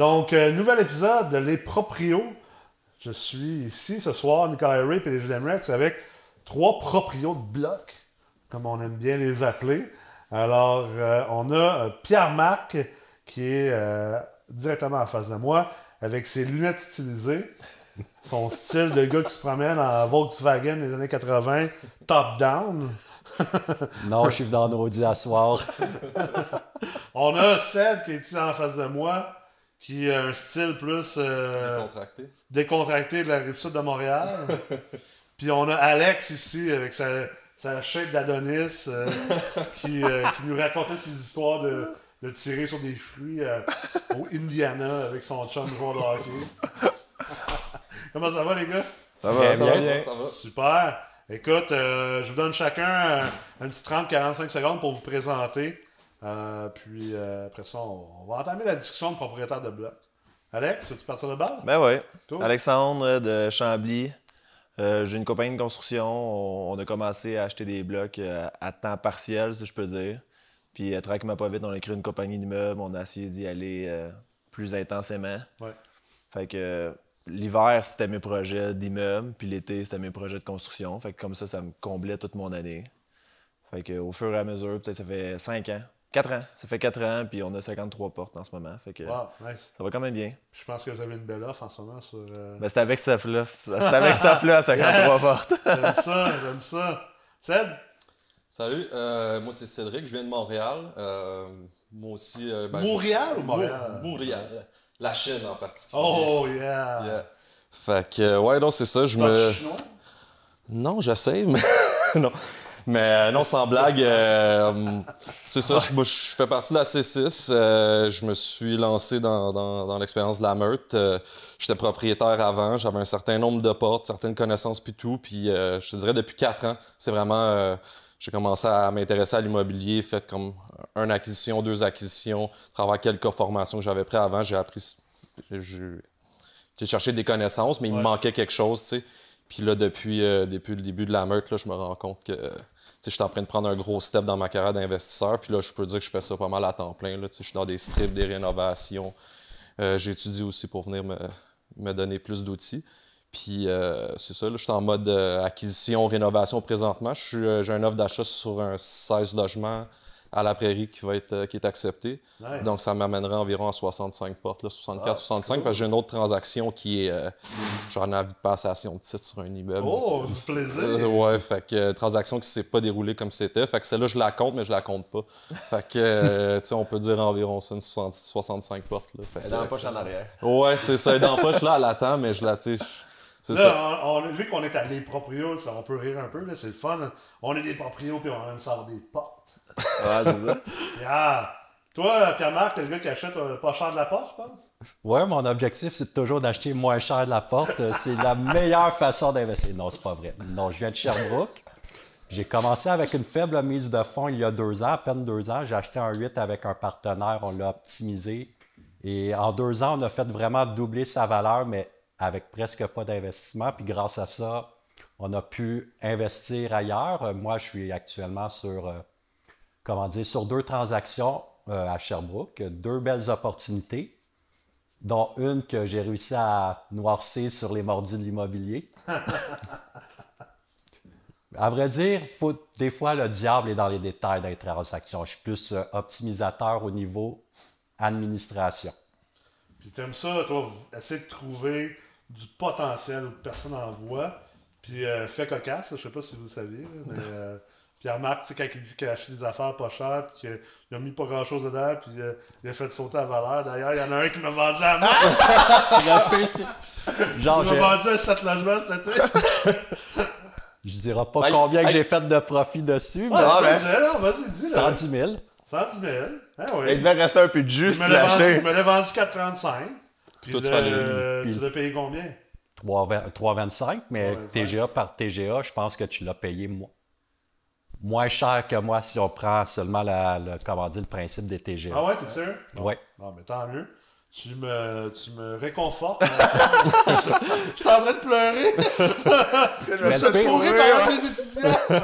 Donc, euh, nouvel épisode de Les Proprios. Je suis ici ce soir, Nicolas Ray et les Rex, avec trois proprios de bloc, comme on aime bien les appeler. Alors, euh, on a euh, Pierre-Marc qui est euh, directement en face de moi, avec ses lunettes stylisées, son style de gars qui se promène en Volkswagen des années 80, top-down. Non, je suis venu en Audi à soir. On a Ced qui est ici en face de moi, qui a un style plus euh, Contracté. décontracté de la rive sud de Montréal. Puis on a Alex ici avec sa, sa shape d'Adonis euh, qui, euh, qui nous racontait ses histoires de, de tirer sur des fruits euh, au Indiana avec son chum joueur de hockey. Comment ça va les gars? Ça va, ça va bien. Ça va. Super. Écoute, euh, je vous donne chacun euh, un petit 30-45 secondes pour vous présenter. Euh, puis euh, après ça, on, on va entamer la discussion de propriétaire de bloc. Alex, veux-tu partir de balle? Ben. Cool. Alexandre de Chambly. Euh, J'ai une compagnie de construction. On, on a commencé à acheter des blocs euh, à temps partiel, si je peux dire. Puis, euh, tranquillement pas vite, on a créé une compagnie d'immeubles. On a essayé d'y aller euh, plus intensément. Ouais. Fait que euh, l'hiver, c'était mes projets d'immeubles. Puis l'été, c'était mes projets de construction. Fait que comme ça, ça me comblait toute mon année. Fait que au fur et à mesure, peut-être ça fait 5 ans. 4 ans. Ça fait 4 ans, puis on a 53 portes en ce moment. Fait que Wow, nice. ça va quand même bien. Je pense que vous avez une belle offre en ce moment sur. euh, Ben, c'était avec ce stuff-là. C'était avec ce stuff-là à 53 Yes! portes. J'aime ça, j'aime ça. Ced? Salut, euh, moi c'est Cédric, je viens de Montréal. Euh, moi aussi. euh, ben, Montréal ou Montréal? Mo- Montréal. La Chine en particulier. Oh, yeah! Yeah. Fait que, ouais, non, c'est ça. Je me. chinois? Non, j'essaie, mais. non. Mais euh, non, sans blague, euh, c'est ça, je, je fais partie de la C6. euh, je me suis lancé dans, dans- dans l'expérience de la meute. Euh, J'étais propriétaire avant, j'avais un certain nombre de portes, certaines connaissances puis tout. Puis je te dirais depuis quatre ans, c'est vraiment... j'ai commencé à m'intéresser à l'immobilier, fait comme une acquisition, deux acquisitions, à travers quelques formations que j'avais pris avant, j'ai appris... j'ai- J'ai cherché des connaissances, mais il Ouais. me manquait quelque chose, tu sais. Puis là, depuis, euh, depuis le début de la meute, là, je me rends compte que euh, je suis en train de prendre un gros step dans ma carrière d'investisseur. Puis là, je peux dire que je fais ça pas mal à temps plein. Je suis dans des strips, des rénovations. Euh, J'étudie aussi pour venir me, me donner plus d'outils. Puis c'est ça, je suis en mode acquisition, rénovation présentement. J'ai un offre d'achat sur un 16 logements à la prairie qui va être euh, qui est accepté. Nice. Donc ça m'amènerait environ à 65 portes, là, 64, Ah, 65, cool. parce que j'ai une autre transaction qui est euh, genre un avis de passation de titre sur un immeuble. Oh, du plaisir! Euh, ouais, fait que euh, transaction qui s'est pas déroulée comme c'était. Fait que celle-là, je la compte, mais je la compte pas. Fait que, tu sais, on peut dire environ ça, une 60 65 portes. Là. Fait que, Dans la poche en arrière. Ouais, c'est ça. Dans la poche, là, elle attend, mais je la, tu c'est ça. Là, on, on- vu qu'on est à les proprios, ça, on peut rire un peu, là, c'est le fun. On est des proprios, puis on aime ça avoir des portes. Ouais, c'est ça. Ah! Toi, Pierre-Marc, t'es le gars qui achète euh, pas cher de la porte, je pense? Ouais, mon objectif, c'est toujours d'acheter moins cher de la porte. Euh, C'est la meilleure façon d'investir. Non, c'est pas vrai. Non, je viens de Sherbrooke. J'ai commencé avec une faible mise de fonds il y a deux ans, à peine deux ans. J'ai acheté un 8 avec un partenaire, on l'a optimisé. Et en deux ans, on a fait vraiment doubler sa valeur, mais avec presque pas d'investissement. Puis grâce à ça, on a pu investir ailleurs. Euh, Moi, je suis actuellement sur, comment dire, sur deux transactions euh, à Sherbrooke, deux belles opportunités dont une que j'ai réussi à noircir sur les mordus de l'immobilier. à vrai dire, faut, des fois, le diable est dans les détails des transactions. Je suis plus euh, optimisateur au niveau administration. Puis t'aimes ça, toi, essayer de trouver du potentiel où personne n'en voit. Puis euh, fait cocasse, je sais pas si vous le saviez, mais euh, Pierre-Marc, tu sais, quand il dit qu'il a acheté des affaires pas chères, puis qu'il a mis pas grand-chose dedans, puis euh, il a fait sauter la valeur. D'ailleurs, il y en a un qui m'a vendu à moi. Le PC. Genre, Il m'a j'ai- vendu un 7 logements cet été. je ne dirai pas Hey, combien que j'ai fait de profit dessus, mais Ouais, tu peux ben, le dire, là, vas-y, dis. là. 110 000. 110 000. Ah Il devait rester un peu de jus Il si me l'a vendu, acheté. il me l'a vendu 4,35. Puis Toi, tu puis- l'as payé combien? 3,20 3,25, mais 3,25. TGA par TGA, je pense que tu l'as payé mo- moins cher que moi si on prend seulement la, le, comment dire, le principe des TGA. Ah ouais, t'es sûr? Ouais. Bon, mais tant mieux. Tu me, tu me réconfortes. je suis en train de pleurer. je me suis fourré oui, par les étudiants.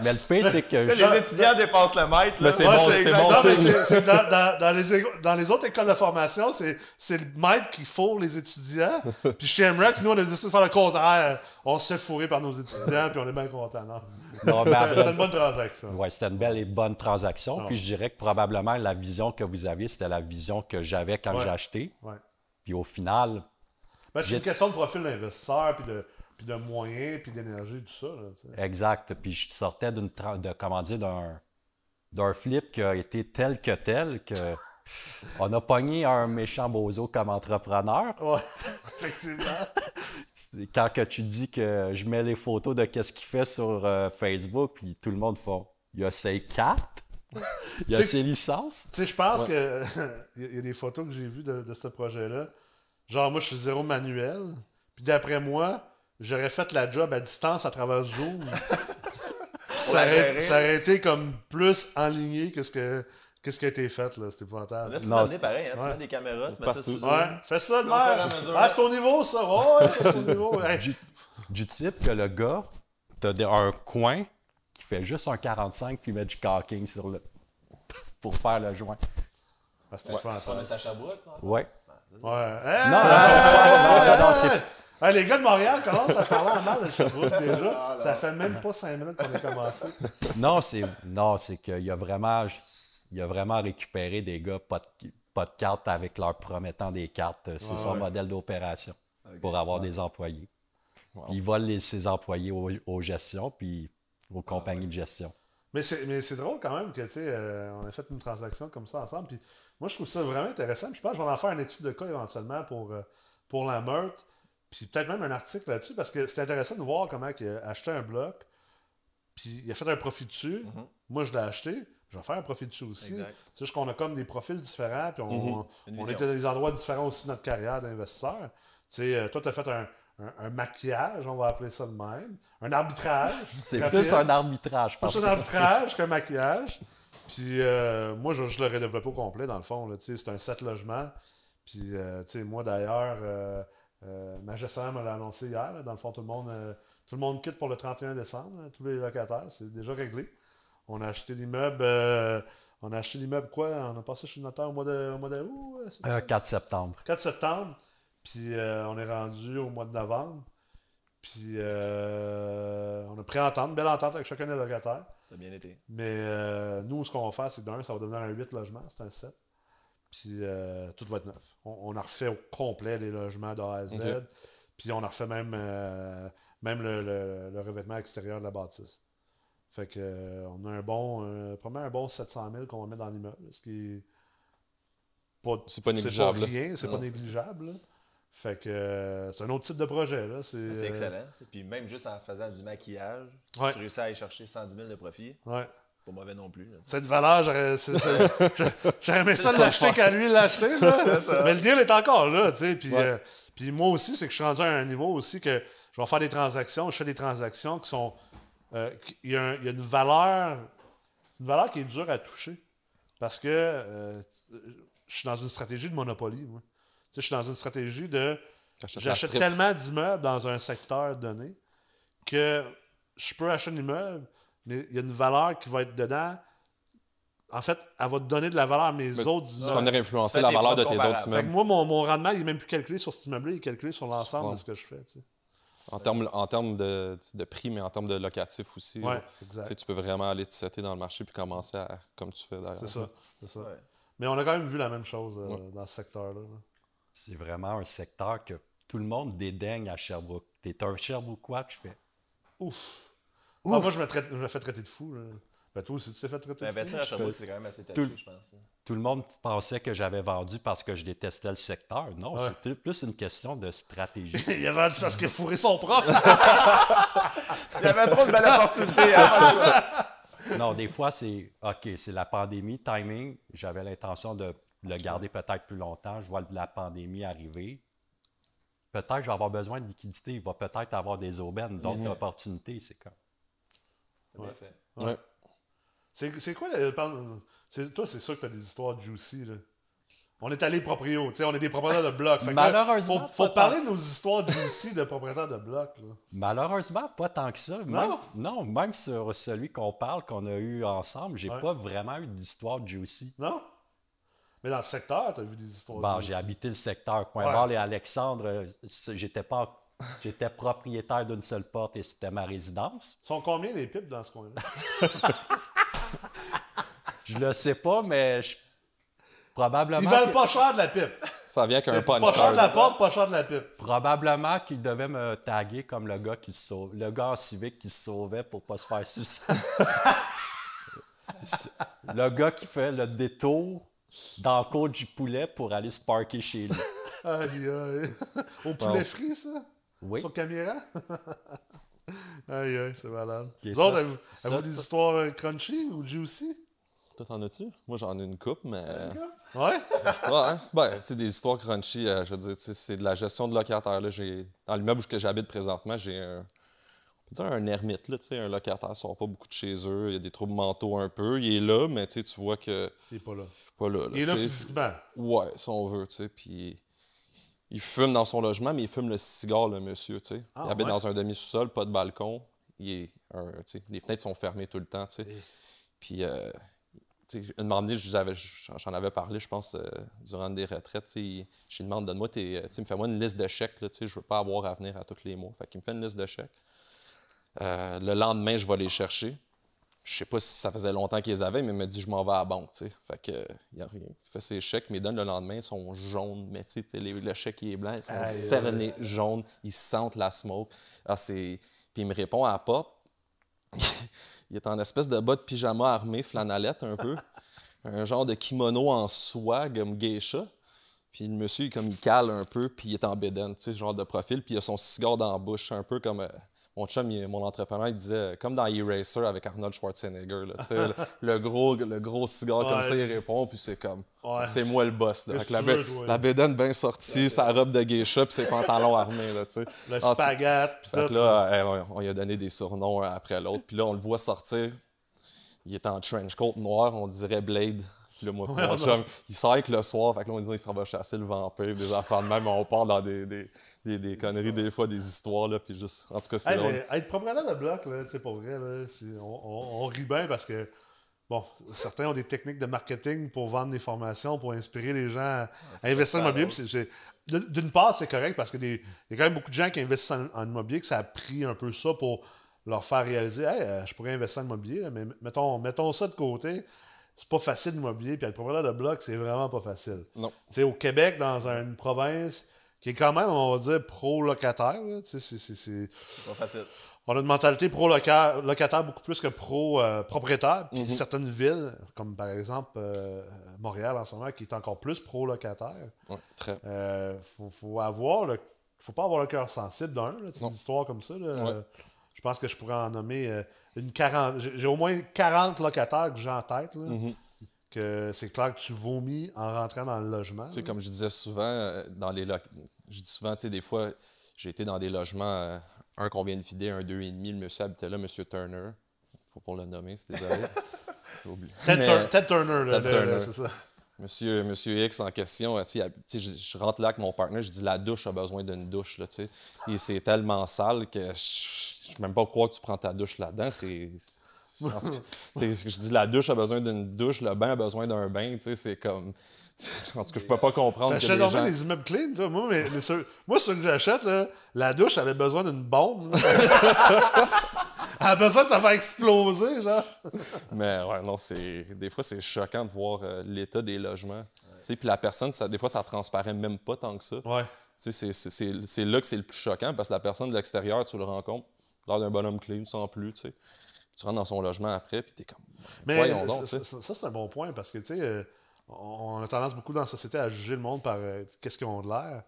Mais le pire, c'est que je- Les étudiants dépassent le maître. là. Mais c'est Ouais, bon, c'est bon Non, mais c'est- dans, dans- dans les, égo- dans les autres écoles de formation, c'est c'est le maître qui fourre les étudiants. Puis chez MREX, nous, on a décidé de faire le contraire. On se fait fourrer par nos étudiants, puis on est bien contents. Non? Non, mais C'était après- une bonne transaction. Ouais, c'était une belle et bonne transaction. Puis je dirais que probablement la vision que vous aviez, c'était la vision que j'avais quand Ouais. j'ai acheté. Ouais. Puis au final, Ben, c'est une question de profil d'investisseur, puis de, puis de moyens, puis d'énergie, tout ça. Là, tu sais. exact. Puis je sortais d'une de comment dire d'un d'un flip qui a été tel que tel que on a pogné un méchant bozo comme entrepreneur. Ouais, effectivement. Quand que tu dis que je mets les photos de qu'est-ce qu'il fait sur euh, Facebook, puis tout le monde fait il y a ses cartes, il y a ses licences. Tu sais, je pense que il y a- des photos que j'ai vues de, de ce projet-là. Genre, moi, je suis zéro manuel. Puis d'après moi, j'aurais fait la job à distance à travers Zoom. Ça, aurait, ça aurait été comme plus enligné que ce, que, que ce qui a été fait, là? C'était épouvantable. Là, c'est Non, amené c'est- pareil. Hein, Tu Ouais. mets des caméras, tu mets ça sur. Ouais, fais ça de même. mesure. Ah, c'est au niveau, ça. Ouais, c'est au niveau. Hey, du, du type que le gars, t'as un coin qui fait juste un 45 puis met du caulking sur le. pour faire le joint. ah, c'était Ouais, épouvantable. c'est. Ouais. Ouais. Hey, Non, non, hey, c'est non, non, c'est- hey. Les gars de Montréal commencent à parler en mal de Sherbrooke déjà. Ça fait même pas 5 minutes qu'on a commencé. Non, c'est non, c'est qu'il a vraiment il a vraiment récupéré des gars pas de, pas de cartes avec leur promettant des cartes. C'est Ouais, son ouais. modèle d'opération pour avoir des employés. Il vole les- ses employés aux, aux gestions puis aux compagnies de gestion. Mais c'est, drôle quand même que, tu sais, euh, on a fait une transaction comme ça ensemble. Puis moi, je trouve ça vraiment intéressant. Puis je pense que je vais en faire une étude de cas éventuellement pour, euh, pour la meurtre. Puis peut-être même un article là-dessus parce que c'est intéressant de voir comment il a acheté un bloc. Puis il a fait un profit dessus. Moi, je l'ai acheté. Je vais faire un profit dessus aussi. C'est juste qu'on a comme des profils différents. Puis on, Une on était dans des endroits différents aussi de notre carrière d'investisseur. Tu sais, euh, toi, tu as fait un, un- un maquillage, on va appeler ça de même. Un arbitrage. C'est plus un arbitrage parce Plus que un arbitrage qu'un maquillage. Puis euh, moi, je, je l'aurais développé au complet, dans le fond. tu sais, C'est un set logement. Puis, euh, tu sais, moi, d'ailleurs, euh, ma gestionnaire me l'a annoncé hier. là. Dans le fond, tout le, monde, tout le monde quitte pour le 31 décembre. là, tous les locataires. C'est déjà réglé. On a acheté l'immeuble. euh, on a acheté l'immeuble quoi? On a passé chez le notaire au mois de- au mois d'août euh, c'est euh, ça? 4 septembre. 4 septembre. Puis euh, on est rendu au mois de novembre. Puis euh, on a pris entente, belle entente avec chacun des locataires. Ça a bien été. Mais euh, nous, ce qu'on va faire, c'est d'un, ça va devenir un 8 logements, c'est un 7. Puis euh, tout va être neuf. On, on a refait au complet les logements de A à Z. Puis on a refait même, euh, même le, le- le revêtement extérieur de la bâtisse. Fait que euh, on a un bon, euh, probablement un bon 700 000 qu'on va mettre dans l'immeuble, ce qui est pas, C'est pas négligeable, là. rien, c'est pas négligeable. là. Fait que euh, c'est un autre type de projet. Là. C'est, C'est euh, excellent. Puis même juste en faisant du maquillage, Ouais. tu réussis à aller chercher 110 000 de profit. ouais. Pas mauvais non plus. là. Cette valeur, j'aurais, c'est- c'est- aimé ça l'acheter qu'à lui l'acheter. Mais le deal est encore là. tu sais. Puis, euh, puis moi aussi, c'est que je suis rendu à un niveau aussi que je vais faire des transactions. Je fais des transactions qui sont. Euh, il, y a un- il y a une valeur. Une valeur qui est dure à toucher. Parce que euh, je suis dans une stratégie de monopoly. Moi. Tu sais, je suis dans une stratégie de. J'achète tellement d'immeubles dans un secteur donné que je peux acheter un immeuble, mais il y a une valeur qui va être dedans. En fait, elle va te donner de la valeur à mes Mais autres Tu immeubles. vas venir influencer Fais la valeur de tes autres comparables. Fait que immeubles. moi, mon, mon rendement, il n'est même plus calculé sur cet immeuble-là, il est calculé sur l'ensemble de ce que je fais. tu sais. En termes, en termes de, de prix, mais en termes de locatif aussi. Ouais, exact. Tu peux vraiment aller te setter dans le marché puis commencer à, comme tu fais d'ailleurs. C'est ça. c'est ça. Ouais. Mais on a quand même vu la même chose euh, dans ce secteur-là. là. C'est vraiment un secteur que tout le monde dédaigne à Sherbrooke. T'es un Sherbrookeois, tu fais. Ouf. Ah, moi, je me, traite- je me fais traiter de fou. Là. Ben, toi aussi, tu t'es fait traiter à Sherbrooke, c'est quand même assez Tout- je pense. Tout le monde pensait que j'avais vendu parce que je détestais le secteur. Non, Ouais. c'était plus une question de stratégie. il a vendu parce qu'il a fourré son prof. Il y avait trop de belles opportunités. hein, non, des fois, c'est OK, c'est la pandémie, timing. J'avais l'intention de le garder peut-être plus longtemps. Je vois la pandémie arriver. Peut-être que je vais avoir besoin de liquidité. Il va peut-être avoir des aubaines, d'autres opportunités. C'est comme. C'est bien fait. Ouais. C'est quoi le. c'est- toi, c'est sûr que tu as des histoires juicy. Là. On est allé proprio, tu sais, on est des propriétaires de blocs. Fait que là, Malheureusement, faut, parler de nos histoires aussi de propriétaires de blocs. là. Malheureusement, pas tant que ça. Même, Non? non, même sur celui qu'on parle, qu'on a eu ensemble, j'ai Ouais. pas vraiment eu d'histoire juicy. Non? Mais dans le secteur, t'as vu des histoires. Bon, de- j'ai habité le secteur Ouais. Pointe-Barre et Alexandre. euh, J'étais pas. J'étais propriétaire d'une seule porte et c'était ma résidence. Sont combien les pipes dans ce coin-là? Je le sais pas, mais je- probablement. Ils valent que- pas cher de la pipe. Ça vient qu'un punch pas cher de la porte, pas cher de la pipe. Probablement qu'il devait me taguer comme le gars qui se sauve, le gars en civique qui se sauvait pour pas se faire sucer. Le gars qui fait le détour dans le cours du poulet pour aller se parker chez lui. Aïe, aïe. Au poulet frit, ça? Oui. Sur caméra? aïe, aïe, c'est malade. Ok, Vous ça, autres, avez-vous ça, avez-vous des histoires euh, crunchy ou juicy? Toi, t'en as-tu? Moi, j'en ai une coupe, mais. Ouais? Ouais, ben, c'est des histoires crunchy, euh, je veux dire, tu sais, c'est de la gestion de locataire. Là. J'ai, dans l'immeuble où j'habite présentement, j'ai un, on peut dire un ermite, là, tu sais, un locataire ne sort pas beaucoup de chez eux, il y a des troubles mentaux un peu, il est là, mais tu sais, tu vois que Il est pas là. pas là. là, Il est là physiquement. Ouais, si on veut, tu sais, puis il fume dans son logement, mais il fume le cigare, le monsieur, tu sais. Ah, il habite ouais? dans un demi-sous-sol, pas de balcon, il est un, tu sais, les fenêtres sont fermées tout le temps, tu sais. Puis, euh, une moment avais- j'en avais parlé, je pense, euh, durant des retraites. il- Je lui demande, donne-moi tes. Tu sais, fais-moi une liste de chèques, là, je veux pas avoir à venir à tous les mois. Fait qu'il me fait une liste de chèques. Euh, le lendemain, je vais les chercher. Je sais pas si ça faisait longtemps qu'ils les avaient, mais il m'a dit, je m'en vais à la banque, tu sais. Fait que, euh, il, fait ses chèques, mais il donne le lendemain, ils sont jaunes, mais tu sais, le chèque, il est blanc, ils sont cernés jaunes, ils sentent la smoke. Ah. Puis il me répond à la porte. Il est en espèce de bas de pyjama armé, flanellette un peu. un genre de kimono en soie, comme geisha. Puis le monsieur, comme il cale un peu, puis il est en bédaine, tu sais, genre de profil, puis il a son cigare dans la bouche, un peu comme... euh, mon chum, il- mon entrepreneur, il disait, euh, comme dans E-Racer avec Arnold Schwarzenegger, là, le, le gros, le gros cigare comme ça, il répond, puis c'est comme... Ouais. C'est moi le boss, là. Qu'est-ce Avec la, veux, bé- toi, la là? bédaine bien sortie, sa robe de geisha, puis ses pantalons armés, là. Le spaghette, fait tout. là, euh, on, on lui a donné des surnoms un après l'autre. Puis là, on le voit sortir. Il est en trench coat noir, on dirait Blade. Puis là, moi, Ouais, mon ouais. chum, il sort avec le soir. Fait que là, on dit qu'il s'en va chasser le vampire, des affaires de même. On part dans des, des, des, des conneries, des fois, des histoires. Là, puis juste, en tout cas, c'est Hey, drôle. mais être propriétaire de bloc, là, sais, pour vrai, là, c'est- on, on- on rit bien parce que, bon, certains ont des techniques de marketing pour vendre des formations, pour inspirer les gens à, à investir en immobilier. c'est- c'est- d'une- part, c'est correct parce qu'il y a quand même beaucoup de gens qui investissent en, en immobilier, que ça a pris un peu ça pour leur faire réaliser, hey, euh, je pourrais investir en immobilier, mais mettons, mettons ça de côté. C'est pas facile l'immobilier, puis être propriétaire de bloc, c'est vraiment pas facile. Non. Tu sais, au Québec, dans un- une province qui est quand même, on va dire, pro-locataire, là, tu sais, c'est- pas facile. on a une mentalité pro-locataire beaucoup plus que pro-propriétaire. Puis certaines villes, comme par exemple euh, Montréal en ce moment, qui est encore plus pro-locataire, Ouais, très. euh, faut, faut avoir le. faut pas avoir le cœur sensible d'un, des histoires comme ça. là. Ouais. Je pense que je pourrais en nommer euh, une 40. J'ai au moins 40 locataires que j'ai en tête. là, Mm-hmm. Que c'est clair que tu vomis en rentrant dans le logement. Tu sais, comme je disais souvent, euh, dans les je dis souvent, tu sais, des fois, j'ai été dans des logements, euh, un qu'on vient de vider, un deux et demi, le monsieur habitait là, monsieur Turner. Faut pas le nommer, c'est désolé. J'ai oublié. Ted, Mais- Ted Turner, là, Turner. c'est ça. Monsieur, monsieur X en question, je, je rentre là avec mon partenaire, je dis la douche a besoin d'une douche, là. Et c'est tellement sale que je je peux même pas croire que tu prends ta douche là-dedans. C'est. Je dis la douche a besoin d'une douche, le bain a besoin d'un bain, tu sais, c'est comme. En tout cas, je peux pas comprendre T'achètes les gens... des immeubles clean, toi. Moi, mais, moi, ceux que j'achète, là, la douche, elle a besoin d'une bombe. elle a besoin de se faire exploser, genre. Mais ouais, non, c'est. Des fois, c'est choquant de voir euh, l'état des logements. Puis la personne, ça, des fois, ça transparaît même pas tant que ça. Ouais. C'est là que c'est le plus choquant parce que la personne de l'extérieur, tu le rencontres, l'air d'un bonhomme clean, sans plus, tu sais. Tu rentres dans son logement après, puis t'es comme. Mais donc, ça, c'est un bon point parce que, tu sais, euh, on a tendance beaucoup dans la société à juger le monde par euh, qu'est-ce qu'ils ont de l'air.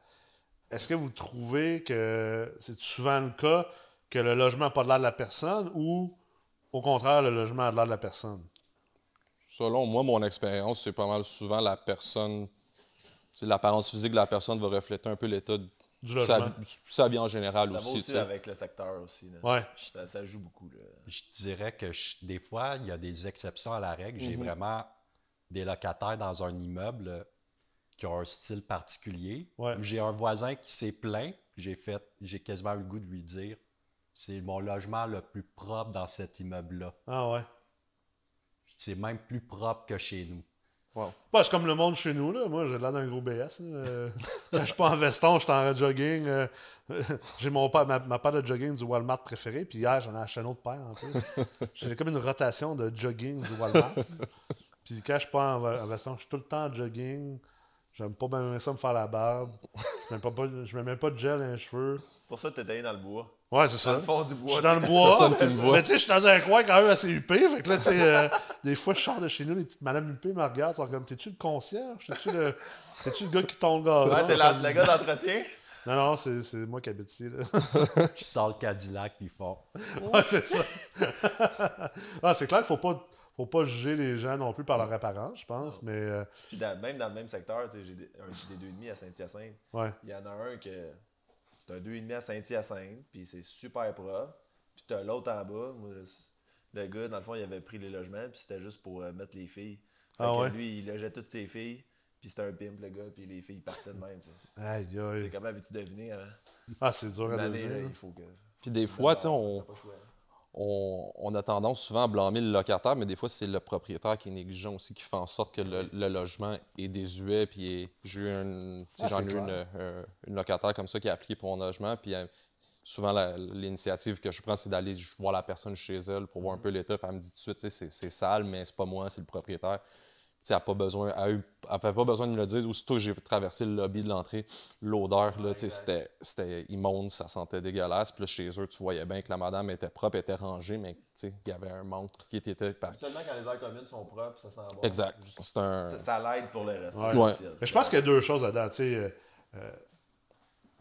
Est-ce que vous trouvez que c'est souvent le cas que le logement n'a pas de l'air de la personne ou, au contraire, le logement a de l'air de la personne? Selon moi, mon expérience, c'est pas mal souvent la personne. L'apparence physique de la personne va refléter un peu l'état de Du sa, logement. vie- sa vie en général Ça va aussi. aussi tu sais. avec le secteur aussi. là. Ouais. Ça, ça joue beaucoup. Là. Je dirais que je- des fois, il y a des exceptions à la règle. J'ai vraiment des locataires dans un immeuble. qui ont un style particulier. Ouais. J'ai un voisin qui s'est plaint, j'ai fait, j'ai quasiment eu le goût de lui dire c'est mon logement le plus propre dans cet immeuble-là. Ah ouais. C'est même plus propre que chez nous. Bah, c'est comme le monde chez nous, là. Moi, j'ai l'air d'un gros BS. là. Euh, Quand je suis pas en veston, je suis en jogging. euh, j'ai mon pa- ma, ma paire de jogging du Walmart préféré. Puis hier, j'en ai acheté un autre paire en plus. J'ai comme une rotation de jogging du Walmart. Puis quand je suis pas en, ve- en veston, je suis tout le temps en jogging. J'aime pas bien ça me faire la barbe. Je mets je mets même pas de gel dans les cheveux. Pour ça, t'es allé dans le bois. Ouais, c'est ça. Dans le fond du bois. Je suis dans le bois. Personne qui me voit. Mais tu sais, je suis dans un coin quand même assez huppé. Fait que là, tu sais, euh, des fois, je sors de chez nous, les petites madames huppées me regardent, sont comme T'es-tu le concierge? T'es-tu le, t'es-tu le gars qui tombe le gazon? Ouais, t'es la- le gars d'entretien? Non, non, c'est, c'est moi qui habite ici. Là. Qui sort le Cadillac, puis font ouais, c'est ça. ah, c'est clair qu'il faut pas, faut pas juger les gens non plus par leur apparence, je pense. Mais euh, Puis dans- même dans le même secteur, tu sais, j'ai des, un, des 2,5 à Saint-Hyacinthe. ouais. Il y en a un que c'est un 2,5 à Saint-Hyacinthe, puis c'est super propre. Puis t'as l'autre en bas. Moi, le, le gars, dans le fond, il avait pris les logements, puis c'était juste pour euh, mettre les filles. Fait Ah ouais? Lui, il logeait toutes ses filles, puis c'était un pimp, le gars, puis les filles partaient de même. Aïe, aïe. Comment avais-tu deviné avant? Ah, c'est dur à deviner. il faut que. Puis des fois, tu sais, on, On, on a tendance souvent à blâmer le locataire, mais des fois, c'est le propriétaire qui est négligent aussi, qui fait en sorte que le, le logement est désuet. Puis j'ai eu une, Ah, j'en c'est ai eu une, clair. euh, une locataire comme ça qui a appliqué pour mon logement. Puis euh, souvent, l'initiative que je prends, c'est d'aller voir la personne chez elle pour voir un peu l'état. Puis elle me dit tout de suite, c'est sale, mais c'est pas moi, c'est le propriétaire. Tu sais, elle n'a pas besoin, elle a eu- elle avait pas besoin de me le dire. Aussitôt que j'ai traversé le lobby de l'entrée, l'odeur, là, tu sais, c'était, c'était immonde, ça sentait dégueulasse. Puis là, chez eux, tu voyais bien que la madame était propre, était rangée, mais tu sais, il y avait un manque qui était par... Seulement quand les aires communes sont propres, ça sent bon. Exact. C'est un... Ça, ça l'aide pour le reste. Ouais. Mais je pense qu'il y a deux choses là-dedans, tu sais. euh, euh,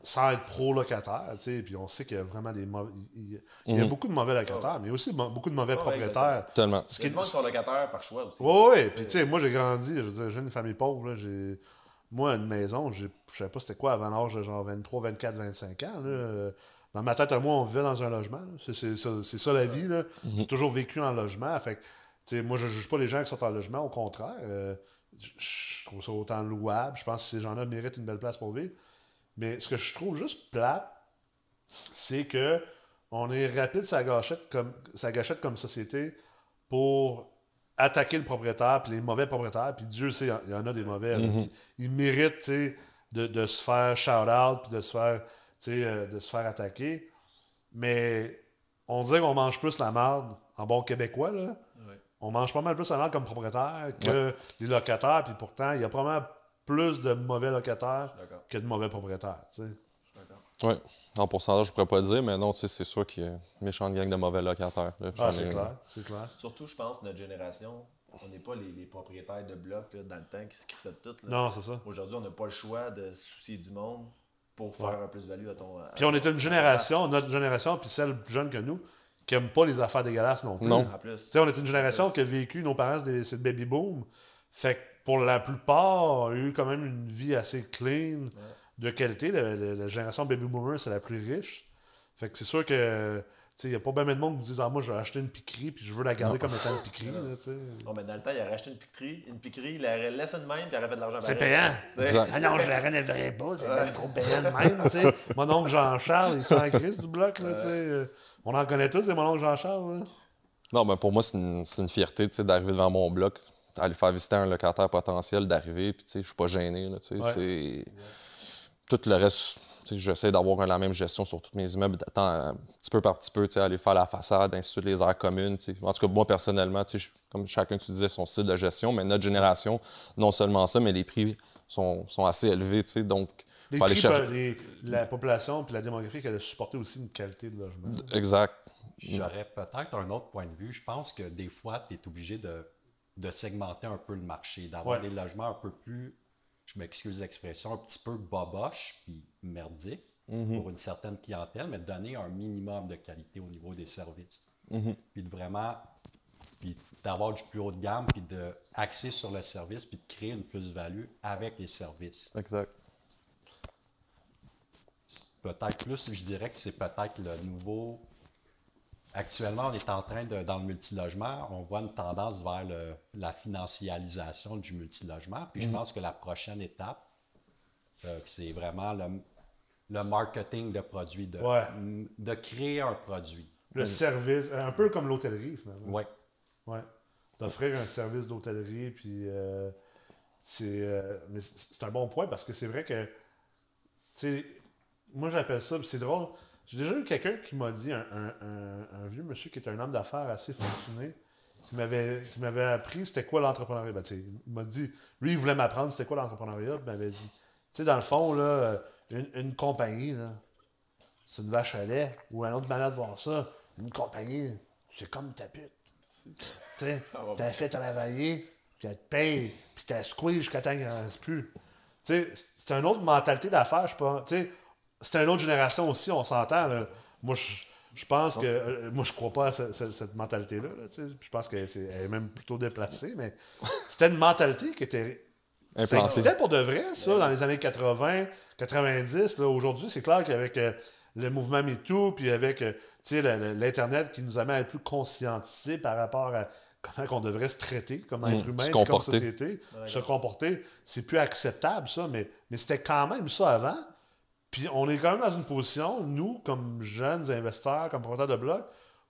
sans être pro-locataire, tu sais, puis on sait qu'il y a vraiment des mauvais... Il y a, a beaucoup de mauvais locataires, mais aussi beaucoup de mauvais Ouais, propriétaires. Tellement. Ce qui qui sont locataires par choix aussi. Oui, oui. Puis, tu sais, moi, j'ai grandi. Je veux dire, j'ai une famille pauvre. Là, j'ai... Moi, une maison, je savais pas c'était quoi avant l'âge de genre 23, 24, 25 ans. Là. Dans ma tête à moi, on vivait dans un logement. C'est, ça, la vie. Là. J'ai toujours vécu en logement. Fait que, tu sais, moi, je juge pas les gens qui sont en logement. Au contraire, euh, je, je trouve ça autant louable. Je pense que ces gens-là méritent une belle place pour vivre. Mais ce que je trouve juste plate, c'est que on est rapide sa gâchette comme, sa gâchette comme société pour attaquer le propriétaire, puis les mauvais propriétaires, puis Dieu sait, il y en a des mauvais. là, puis ils méritent de, de se faire shout-out, puis de se faire, tu sais, euh, de se faire attaquer. Mais on dirait qu'on mange plus la merde en bon québécois, là. On mange pas mal plus la merde comme propriétaire que les locataires, puis pourtant, il y a probablement plus de mauvais locataires que de mauvais propriétaires, tu sais. Oui. En pourcentage, je pourrais pas dire, mais non, tu sais, c'est sûr qu'il y a une méchante gang de mauvais locataires. là. Ah, c'est clair, c'est clair. Surtout, je pense, notre génération, on n'est pas les, les propriétaires de blocs là, dans le temps qui se crissaient de tout. là. Non, c'est ça. Aujourd'hui, on n'a pas le choix de se soucier du monde pour faire un plus-value à ton. à- Puis on est une génération, notre génération, puis celle plus jeune que nous, qui n'aime pas les affaires dégueulasses non plus. Non. En plus. Tu sais, on est une génération qui a vécu, nos parents, c'est des- c'est le baby boom. Fait que pour la plupart, a eu quand même une vie assez clean, de qualité. La génération baby boomer, c'est la plus riche. Fait que c'est sûr que, tu sais, il n'y a pas bien de monde qui disent, ah, moi, je vais acheter une piquerie, puis je veux la garder comme étant une piquerie, là, tu sais. Bon, mais dans le temps, il aurait acheté une piquerie, une piquerie, il l'aurait laissé de même, puis il aurait fait de l'argent C'est payant. Exact. Ah non, je la rénoverai pas, c'est même trop payant de même, tu sais. Mon oncle Jean-Charles, il s'en grise du bloc, là, tu sais. Euh, On en connaît tous, c'est mon oncle Jean-Charles, là. Non, ben pour moi, c'est une, c'est une fierté tu sais, d'arriver devant mon bloc, d'aller faire visiter un locataire potentiel, d'arriver, puis tu sais, je suis pas gêné. Là, tu sais, Ouais. c'est... Tout le reste, tu sais, j'essaie d'avoir la même gestion sur tous mes immeubles, d'attendre petit peu par petit peu, tu sais, aller faire la façade, ainsi de suite, les aires communes. tu sais. En tout cas, moi, personnellement, tu sais, je- comme chacun, tu disais, son style de gestion, mais notre génération, non seulement ça, mais les prix sont, sont assez élevés, tu sais, donc... Les faut aller prix, chercher- les- la population puis la démographie qu'elle a supporté aussi une qualité de logement. Exact. J'aurais peut-être un autre point de vue. Je pense que des fois, tu es obligé de, de segmenter un peu le marché, d'avoir Ouais. des logements un peu plus, je m'excuse l'expression, un petit peu boboche puis merdique pour une certaine clientèle, mais de donner un minimum de qualité au niveau des services. Puis de vraiment, puis d'avoir du plus haut de gamme, puis de axer sur le service, puis de créer une plus-value avec les services. Exact. peut-être plus, je dirais que c'est peut-être le nouveau. Actuellement, on est en train de, dans le multilogement, on voit une tendance vers le- la financialisation du multilogement. Puis je pense que la prochaine étape, Euh, c'est vraiment le, le marketing de produits, de, Ouais. de créer un produit. Le service, un peu comme l'hôtellerie, finalement. Oui. Ouais. D'offrir un service d'hôtellerie, puis euh, c'est euh, mais c'est un bon point parce que c'est vrai que, tu sais, moi j'appelle ça, c'est drôle. J'ai déjà eu quelqu'un qui m'a dit, un, un- un- un vieux monsieur qui est un homme d'affaires assez fortuné, qui m'avait qui m'avait appris c'était quoi l'entrepreneuriat. Ben, il m'a dit, lui il voulait m'apprendre c'était quoi l'entrepreneuriat, puis il m'avait dit, tu sais, dans le fond, là, une, une compagnie, là, c'est une vache à lait, ou une autre manière de voir ça, une compagnie, c'est comme ta pute. Tu sais, t'as fait travailler, puis elle te paye, puis t'as squeeze jusqu'à temps reste plus. Tu sais, c'est une autre mentalité d'affaires, je sais pas. Tu sais, c'est une autre génération aussi, on s'entend. Moi, je, pense que. euh, moi, je crois pas à ce- ce- cette, mentalité-là. là, je pense qu'elle elle est même plutôt déplacée, mais c'était une mentalité qui était. Ça Implanté. existait pour de vrai, ça, dans les années 80, 90. là. Aujourd'hui, c'est clair qu'avec euh, le mouvement MeToo, puis avec euh, l'Internet qui nous amène à être plus conscientisés par rapport à comment on devrait se traiter comme être humain, comme société, se comporter, c'est plus acceptable, ça, mais, mais c'était quand même ça avant. Puis on est quand même dans une position, nous, comme jeunes investisseurs, comme propriétaires de blocs,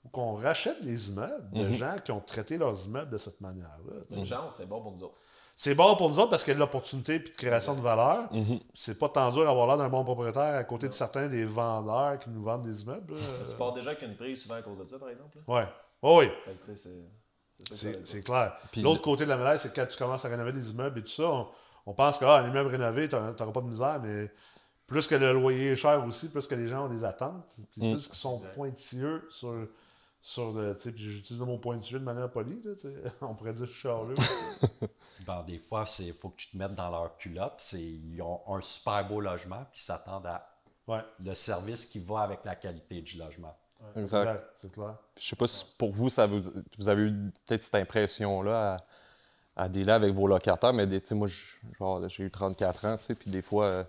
où qu'on rachète des immeubles de gens qui ont traité leurs immeubles de cette manière-là. C'est une chance, c'est bon pour nous autres. C'est bon pour nous autres parce qu'il y a de l'opportunité puis de création de valeur. C'est pas tant dur d'avoir l'air d'un bon propriétaire à côté de certains des vendeurs qui nous vendent des immeubles. Tu pars déjà avec une prise souvent à cause de ça, par exemple. là? Ouais. Ouais, oui. C'est- clair. Puis L'autre le- côté de la médaille, c'est que quand tu commences à rénover des immeubles et tout ça, on, on pense que ah, un immeuble rénové, tu n'auras pas de misère, mais plus que le loyer est cher aussi, plus que les gens ont des attentes, puis plus qu'ils sont pointilleux sur. sur le- tu sais, puis j'utilise le mot pointilleux de manière polie, là, tu sais. on pourrait dire charleux. aussi. Bon, des fois, il faut que tu te mettes dans leur culotte. C'est- Ils ont un super beau logement, puis ils s'attendent à ouais, le service qui va avec la qualité du logement. Exact. exact, c'est clair. Je sais pas si pour vous, ça vous, vous avez eu peut-être cette impression-là à, à dealer avec vos locataires, mais des- tu sais, moi, j'ai eu 34 ans, tu sais, puis des fois, euh,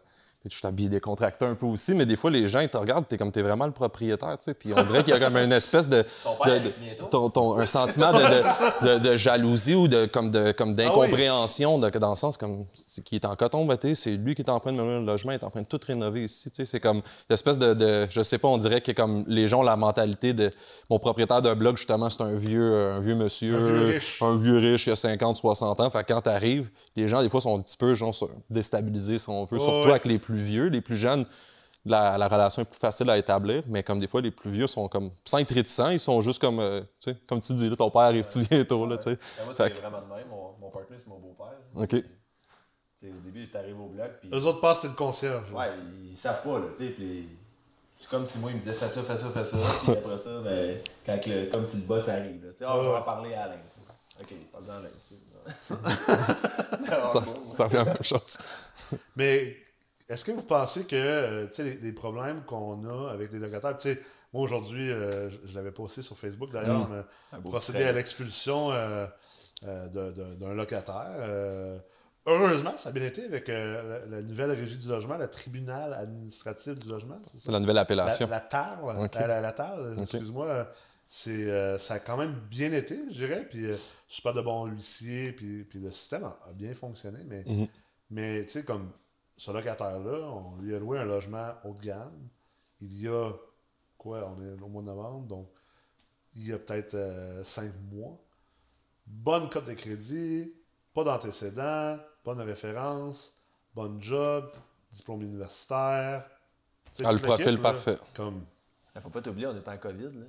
je suis habillé décontracté un peu aussi, mais des fois, les gens, ils te regardent, t'es comme t'es vraiment le propriétaire, tu sais, puis on dirait qu'il y a comme une espèce de... Ton père de- de- ton- ton- un sentiment de, de- jalousie ou de, comme de, comme d'incompréhension, de- dans le sens comme qui est en coton batté, c'est lui qui est en train de mener le logement, il est en train de tout rénover ici, tu sais, c'est comme une espèce de, je sais pas, on dirait que comme les gens ont la mentalité de mon propriétaire d'un blog justement, c'est un vieux un vieux monsieur, Un vieux riche. un vieux riche qui a 50, 60 ans, fait quand t'arrives, les gens des fois sont un petit peu genre déstabilisés si on veut, surtout avec les plus vieux, les plus jeunes la, la relation est plus facile à établir, mais comme des fois, les plus vieux sont comme, sans être réticents, ils sont juste comme, euh, tu sais, comme tu dis, là, ton père arrive-tu bientôt, là, tu sais. Ben, moi, Fait c'est que- vraiment de même. Mon, mon partner, c'est mon beau-père. OK. Tu sais, au début, tu arrives au bloc, puis. Eux autres pensent que t'es le concierge. Ouais, ils savent pas, là, tu sais, puis c'est comme si moi, il me disait fais ça, fais ça, fais ça, puis après ça, ben, quand le- comme si le boss arrive, là, tu sais, ah, je vais en parler à Alain, tu sais. Ok, parle dans Alain, tu sais. Ça, ça revient à la même chose. Mais est-ce que vous pensez que euh, les, les problèmes qu'on a avec les locataires, tu sais, moi aujourd'hui, euh, je, je l'avais posté sur Facebook d'ailleurs, on a beau procédé trait. à l'expulsion euh, d'un locataire. Heureusement, ça a bien été avec euh, la, la nouvelle régie du logement, le tribunal administratif du logement. c'est ça? La nouvelle La, appellation. la TAR, la, la- excuse-moi, c'est, euh, ça a quand même bien été, je dirais, puis euh, super de bons huissiers, puis, puis le système a, a bien fonctionné, mais, Mhm. mais tu sais, comme ce locataire-là, on lui a loué un logement haut de gamme, il y a, quoi, on est au mois de novembre, donc il y a peut-être euh, cinq mois, bonne cote de crédit, pas d'antécédents, bonne référence, bonne job, diplôme universitaire. Ah, le profil là, parfait. Comme, Il faut pas t'oublier, on est en COVID, là.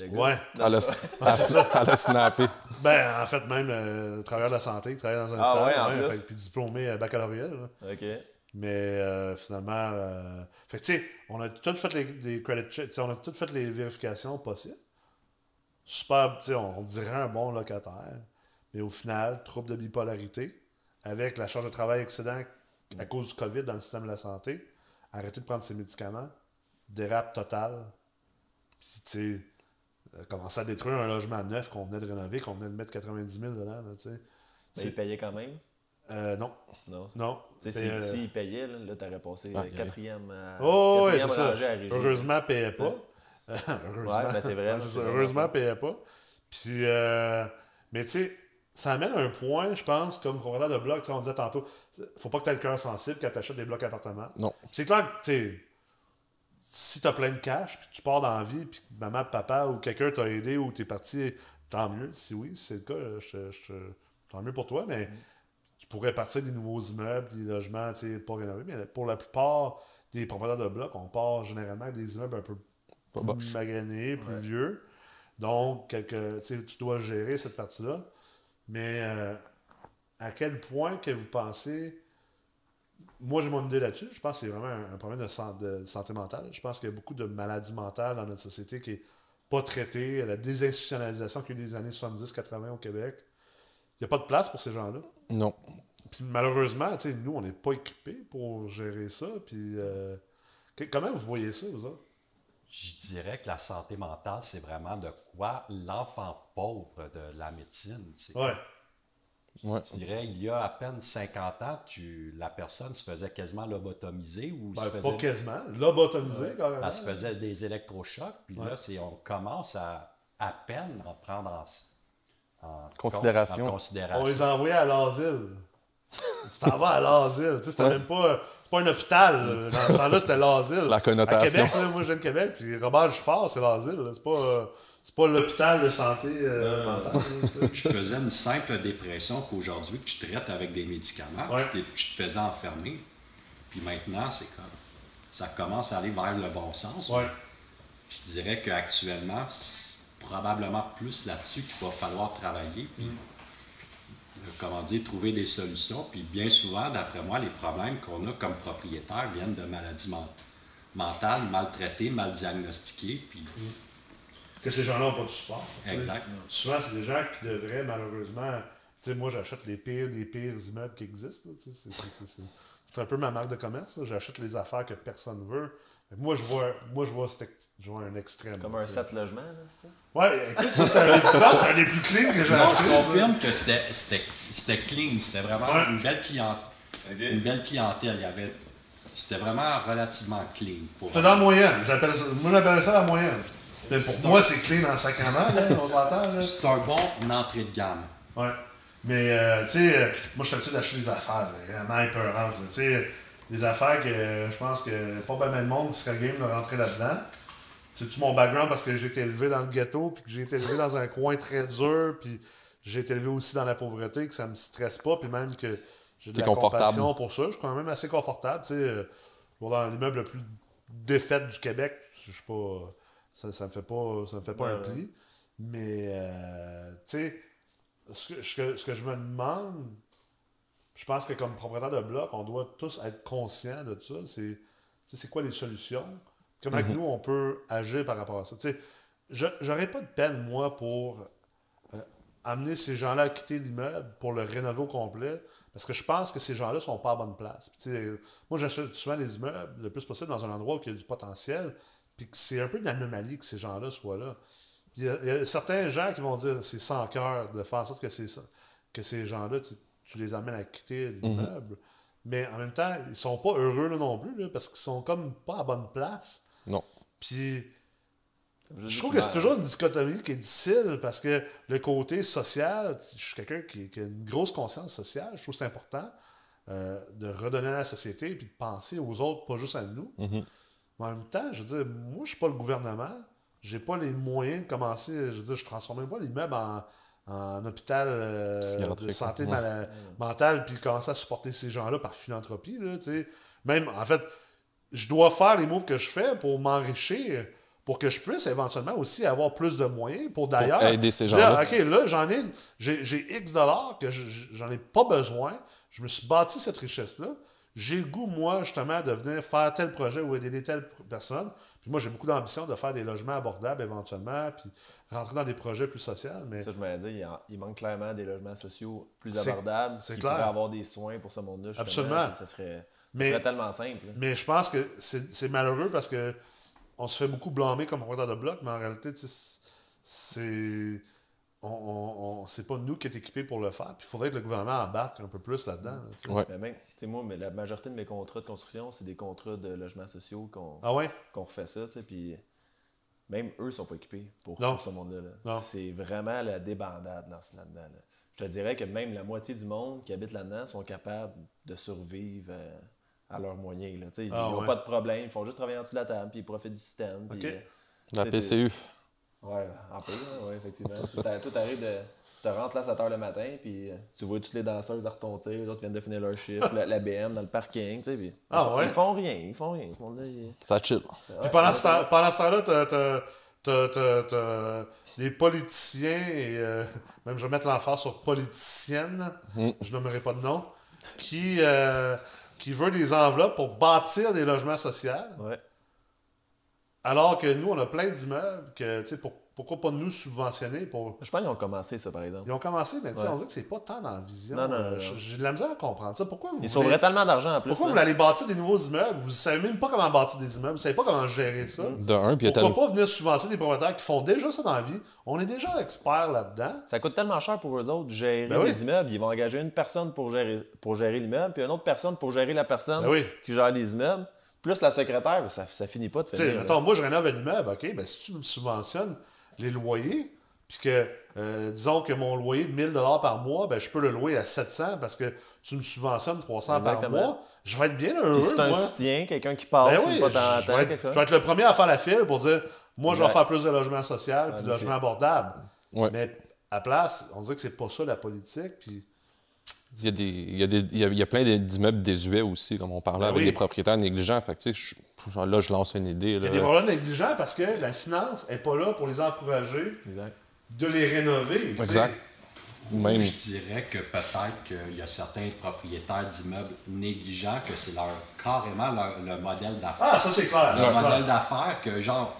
Le gars. Ouais. Elle a, ça. elle a- elle a snappé. ben, en fait, même euh, travailleur de la santé, qui travaille dans un Ah hôpital, ouais, en plus. fait- puis diplômé euh, baccalauréat. là. Ok. Mais euh, finalement, euh, fait tu sais, on a tout fait les, credit checks, on a tout fait les vérifications possibles. Super, on, dirait un bon locataire. Mais au final, trouble de bipolarité, avec la charge de travail excédent à cause du COVID dans le système de la santé, arrêter de prendre ses médicaments, dérape total. Puis, tu sais, euh, commencer à détruire un logement neuf qu'on venait de rénover, qu'on venait de mettre 90 000 dedans, tu sais. Il payait quand même. Euh, non, Non. non. Tu sais, Mais, euh, s'il payait, là, là t'aurais passé Ah, euh, quatrième. à- Oh, ouais, quatrième ça. rangée à. Heureusement, elle payait pas. Heureusement. Ouais, ben, c'est vrai, Ouais, vraiment Heureusement, elle payait pas. Puis, euh, mais tu sais, ça amène un point, je pense, comme propriétaire de bloc, on disait tantôt, faut pas que tu aies le cœur sensible quand tu achètes des blocs appartements. Non. C'est clair que, tu sais, si tu as plein de cash, puis tu pars dans la vie, puis que maman, papa ou quelqu'un t'a aidé ou tu es parti, tant mieux. Si oui, si c'est le cas, je, je- tant mieux pour toi, mais tu pourrais partir des nouveaux immeubles, des logements, tu sais, pas rénovés. Mais pour la plupart des propriétaires de blocs, on part généralement avec des immeubles un peu plus maganés, plus vieux. Donc, quelque, tu dois gérer cette partie-là. Mais euh, à quel point que vous pensez. Moi, j'ai mon idée là-dessus. Je pense que c'est vraiment un, un problème de, san- de santé mentale. Je pense qu'il y a beaucoup de maladies mentales dans notre société qui n'est pas traitée. La désinstitutionnalisation qu'il y a eu des années 70-80 au Québec. Il n'y a pas de place pour ces gens-là. Non. Puis malheureusement, tu sais, nous, on n'est pas équipés pour gérer ça. Puis euh, que- comment vous voyez ça, vous autres? Je dirais que la santé mentale, c'est vraiment de quoi l'enfant pauvre de la médecine. C'est- Ouais. Ouais. Je dirais, il y a à peine 50 ans, tu, la personne se faisait quasiment lobotomiser ou Ben, se pas faisait, quasiment. Lobotomisé, carrément. elle se faisait des électrochocs. Puis là, c'est, on commence à à peine en prendre en, en Considération. en On les a envoyés à l'asile. tu t'en vas à l'asile. Tu sais, c'était même pas. C'est pas un hôpital. là. Dans ce temps-là, c'était l'asile. La connotation. À Québec, là, moi, je viens de Québec, puis Robert Giffard, c'est l'asile. C'est pas, euh, c'est pas l'hôpital de santé euh, mentale. tu sais. Tu faisais une simple dépression qu'aujourd'hui, que tu traites avec des médicaments, Ouais. tu te faisais enfermer. Puis maintenant, c'est comme. Ça commence à aller vers le bon sens. Ouais. Je dirais qu'actuellement, c'est probablement plus là-dessus qu'il va falloir travailler. Puis, euh, comment dire, trouver des solutions. Puis bien souvent, d'après moi, les problèmes qu'on a comme propriétaire viennent de maladies men- mentales, mal traitées, mal diagnostiquées. Puis, Que ces gens-là n'ont pas de support. Exact. Souvent, c'est des gens qui devraient, malheureusement. Tu sais, moi, j'achète les pires des pires immeubles qui existent. c'est- un peu ma marque de commerce. J'achète les affaires que personne ne veut. Moi, je vois, moi, je vois, je vois un extrême. Comme un set logement, là, c'est ça? Ouais, écoute, ça, c'est un, des- plus clean que j'ai Non, acheté. je confirme que c'était c'était- c'était clean. C'était vraiment Ouais. une, belle client- une belle clientèle. Il y avait, c'était vraiment relativement clean. Pour C'est dans la moyenne. J'appelle ça, moi, j'appelle ça la moyenne. Mais pour moi, un- c'est clean en sacrament, là, on s'entend. C'est un bon une entrée de gamme. Ouais. Mais, euh, tu sais, euh, moi, je suis habitué d'acheter des affaires vraiment épeurantes. là. Tu sais, des affaires que je pense que pas bien de monde serait game de rentrer là-dedans. C'est-tu mon background parce que j'ai été élevé dans le ghetto, puis que j'ai été élevé dans un coin très dur, puis j'ai été élevé aussi dans la pauvreté, que ça me stresse pas, puis même que j'ai de la confortable. compassion pour ça. Je suis quand même assez confortable. Tu sais, euh, je vais dans l'immeuble le plus défait du Québec, je suis pas. Ça, ça me fait pas, ça me fait pas un Ouais, pli. Mais, euh, tu sais, ce que, ce que- ce que je me demande, je pense que comme propriétaire de bloc, on doit tous être conscients de ça. C'est, tu sais, c'est quoi les solutions? Comment que nous, on peut agir par rapport à ça? Tu sais, je j'aurais pas de peine, moi, pour euh, amener ces gens-là à quitter l'immeuble pour le rénover au complet. Parce que je pense que ces gens-là sont pas à bonne place. Puis, tu sais, moi, j'achète souvent les immeubles le plus possible dans un endroit où il y a du potentiel. Puis que c'est un peu une anomalie que ces gens-là soient là. Il y, a- il y a certains gens qui vont dire c'est sans cœur de faire en sorte que, que ces gens-là, tu, les amènes à quitter l'immeuble. Mais en même temps, ils sont pas heureux là, non plus, là, parce qu'ils sont comme pas à bonne place. Non. Puis je trouve que que c'est toujours une dichotomie qui est difficile parce que le côté social, je suis quelqu'un qui, qui a une grosse conscience sociale, je trouve que c'est important euh, de redonner à la société et de penser aux autres, pas juste à nous. Mais en même temps, je veux dire, moi, je suis pas le gouvernement, j'ai pas les moyens de commencer, je veux dire, je transforme même pas l'immeuble en, en hôpital euh, de santé ouais. mala- mentale puis commencer à supporter ces gens-là par philanthropie, là. Même, en fait, je dois faire les moves que je fais pour m'enrichir, pour que je puisse éventuellement aussi avoir plus de moyens pour d'ailleurs aider ces dire, gens-là. OK, là, j'en ai, j'ai, j'ai X dollars que je- je- j'en ai pas besoin. Je me suis bâti cette richesse-là. J'ai le goût, moi, justement, de venir faire tel projet ou aider telle personne. Puis moi, j'ai beaucoup d'ambition de faire des logements abordables éventuellement, puis rentrer dans des projets plus sociaux. Mais Ça, je me dis, il, manque clairement des logements sociaux plus abordables. c'est clair. pourraient avoir des soins pour ce monde-là. Absolument. Ça serait, ça Mais- serait tellement simple. Mais je pense que c'est malheureux parce que on se fait beaucoup blâmer comme propriétaire de bloc, mais en réalité, tu sais, c'est. On, on, on- c'est pas nous qui est équipés pour le faire. Puis il faudrait que le gouvernement embarque un peu plus là-dedans. là. Ouais. Tu sais, moi, mais la majorité de mes contrats de construction, c'est des contrats de logements sociaux qu'on Ah ouais? refait ça, puis même eux sont pas équipés pour, Non. pour ce monde-là. C'est vraiment la débandade dans ce là-dedans. là. je te dirais que même la moitié du monde qui habite là-dedans sont capables de survivre euh, à leurs moyens. Là. Tu sais, Ah, ils n'ont ouais. pas de problème, ils font juste travailler en dessous de la table, puis ils profitent du système. puis, Ok. euh, La PCU. Ouais, en peu, oui, effectivement. tout, arrive de. Tu rentres là à 7 h le matin, puis euh, tu vois toutes les danseuses à retontir, les autres viennent de finir leur chiffre, la, la BM dans le parking, tu sais. puis Ah, ils, font, ouais? ils font rien, ils font rien. Ce monde-là, il- Ça chill. Puis pendant ce, temps, pendant ce temps-là, t'as, t'as, t'as, t'as- t'as les politiciens, et euh, même je vais mettre l'emphase sur politiciennes, je nommerai pas de nom, qui, euh, qui veut des enveloppes pour bâtir des logements sociaux, Ouais. Alors que nous, on a plein d'immeubles, que, tu sais, pour- pourquoi pas nous subventionner pour... Je pense qu'ils ont commencé ça, par exemple. Ils ont commencé, mais tu sais, Ouais. on dit que c'est pas tant dans la vision. Non, non, Euh, non. J'ai de la misère à comprendre ça. Pourquoi vous Ils voulez- sauveraient tellement d'argent en plus. Pourquoi vous allez bâtir des nouveaux immeubles? Vous savez même pas comment bâtir des immeubles, vous savez pas comment gérer ça. De un, puis il y a Pourquoi pas venir subventionner des propriétaires qui font déjà ça dans la vie? On est déjà experts là-dedans. Ça coûte tellement cher pour eux autres de gérer Ben oui. les immeubles. Ils vont engager une personne pour gérer, pour gérer l'immeuble, puis une autre personne pour gérer la personne Ben oui. qui gère les immeubles. Plus la secrétaire, ben, ça, ça finit pas de Tu sais, finir. mettons, moi, je rénove un immeuble, OK, ben si tu me subventionnes les loyers, puis que, euh, disons que mon loyer de 1000 par mois, ben je peux le louer à 700 parce que tu me subventionnes 300 par Exactement. mois. Je vais être bien heureux, Puis c'est un moi. soutien, quelqu'un qui passe Ben une oui, temps en je, vais quelque être, chose. je vais être le premier à faire la file pour dire moi, je vais faire plus de logements sociaux puis de aussi. abordables. Ouais. Mais à place, on dirait que c'est pas ça la politique. Puis Il y, a des, il, y a des, il, y a, il y a plein d'immeubles désuets aussi, comme on parlait Ben avec oui. des propriétaires négligents. Fait que, je- là, je lance une idée. il y a des problèmes négligents parce que la finance n'est pas là pour les encourager Exact. de les rénover. Exact. Même. Je dirais que peut-être qu'il y a certains propriétaires d'immeubles négligents que c'est leur carrément leur- le modèle d'affaires. Ah, ça c'est clair. le modèle d'affaires que genre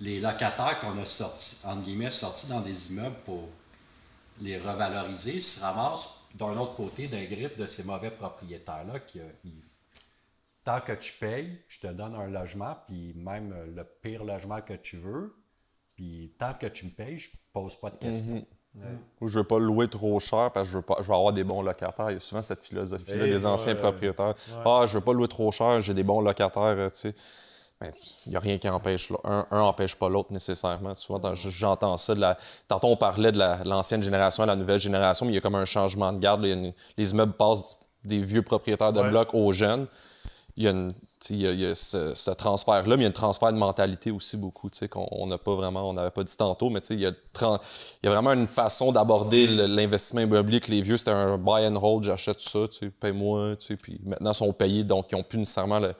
les locataires qu'on a sortis, entre guillemets, sortis dans des immeubles pour les revaloriser se ramassent d'un autre côté d'un griffe de ces mauvais propriétaires-là qui euh, ils- tant que tu payes, je te donne un logement, puis même euh, le pire logement que tu veux, puis tant que tu me payes, je pose pas de questions. Ou je veux pas louer trop cher parce que je veux, pas, je veux avoir des bons locataires. Il y a souvent cette philosophie-là des anciens ouais. propriétaires. Ah, je veux pas louer trop cher, j'ai des bons locataires, euh, tu sais. Il n'y a rien qui empêche un, un empêche pas l'autre nécessairement. Souvent, j'entends ça. De la... Tantôt, on parlait de la- l'ancienne génération à la nouvelle génération, mais il y a comme un changement de garde. une- Les immeubles passent des vieux propriétaires de Ouais. blocs aux jeunes. Il y a, une- tu sais, il y a- il y a ce, ce transfert-là, mais il y a un transfert de mentalité aussi beaucoup, qu'on on n'a pas vraiment, on n'avait pas dit tantôt, mais il y a, il y a vraiment une façon d'aborder l'investissement immobilier que les vieux, c'était un buy and hold, j'achète ça, paye-moi, puis maintenant ils sont payés, donc ils n'ont plus nécessairement le-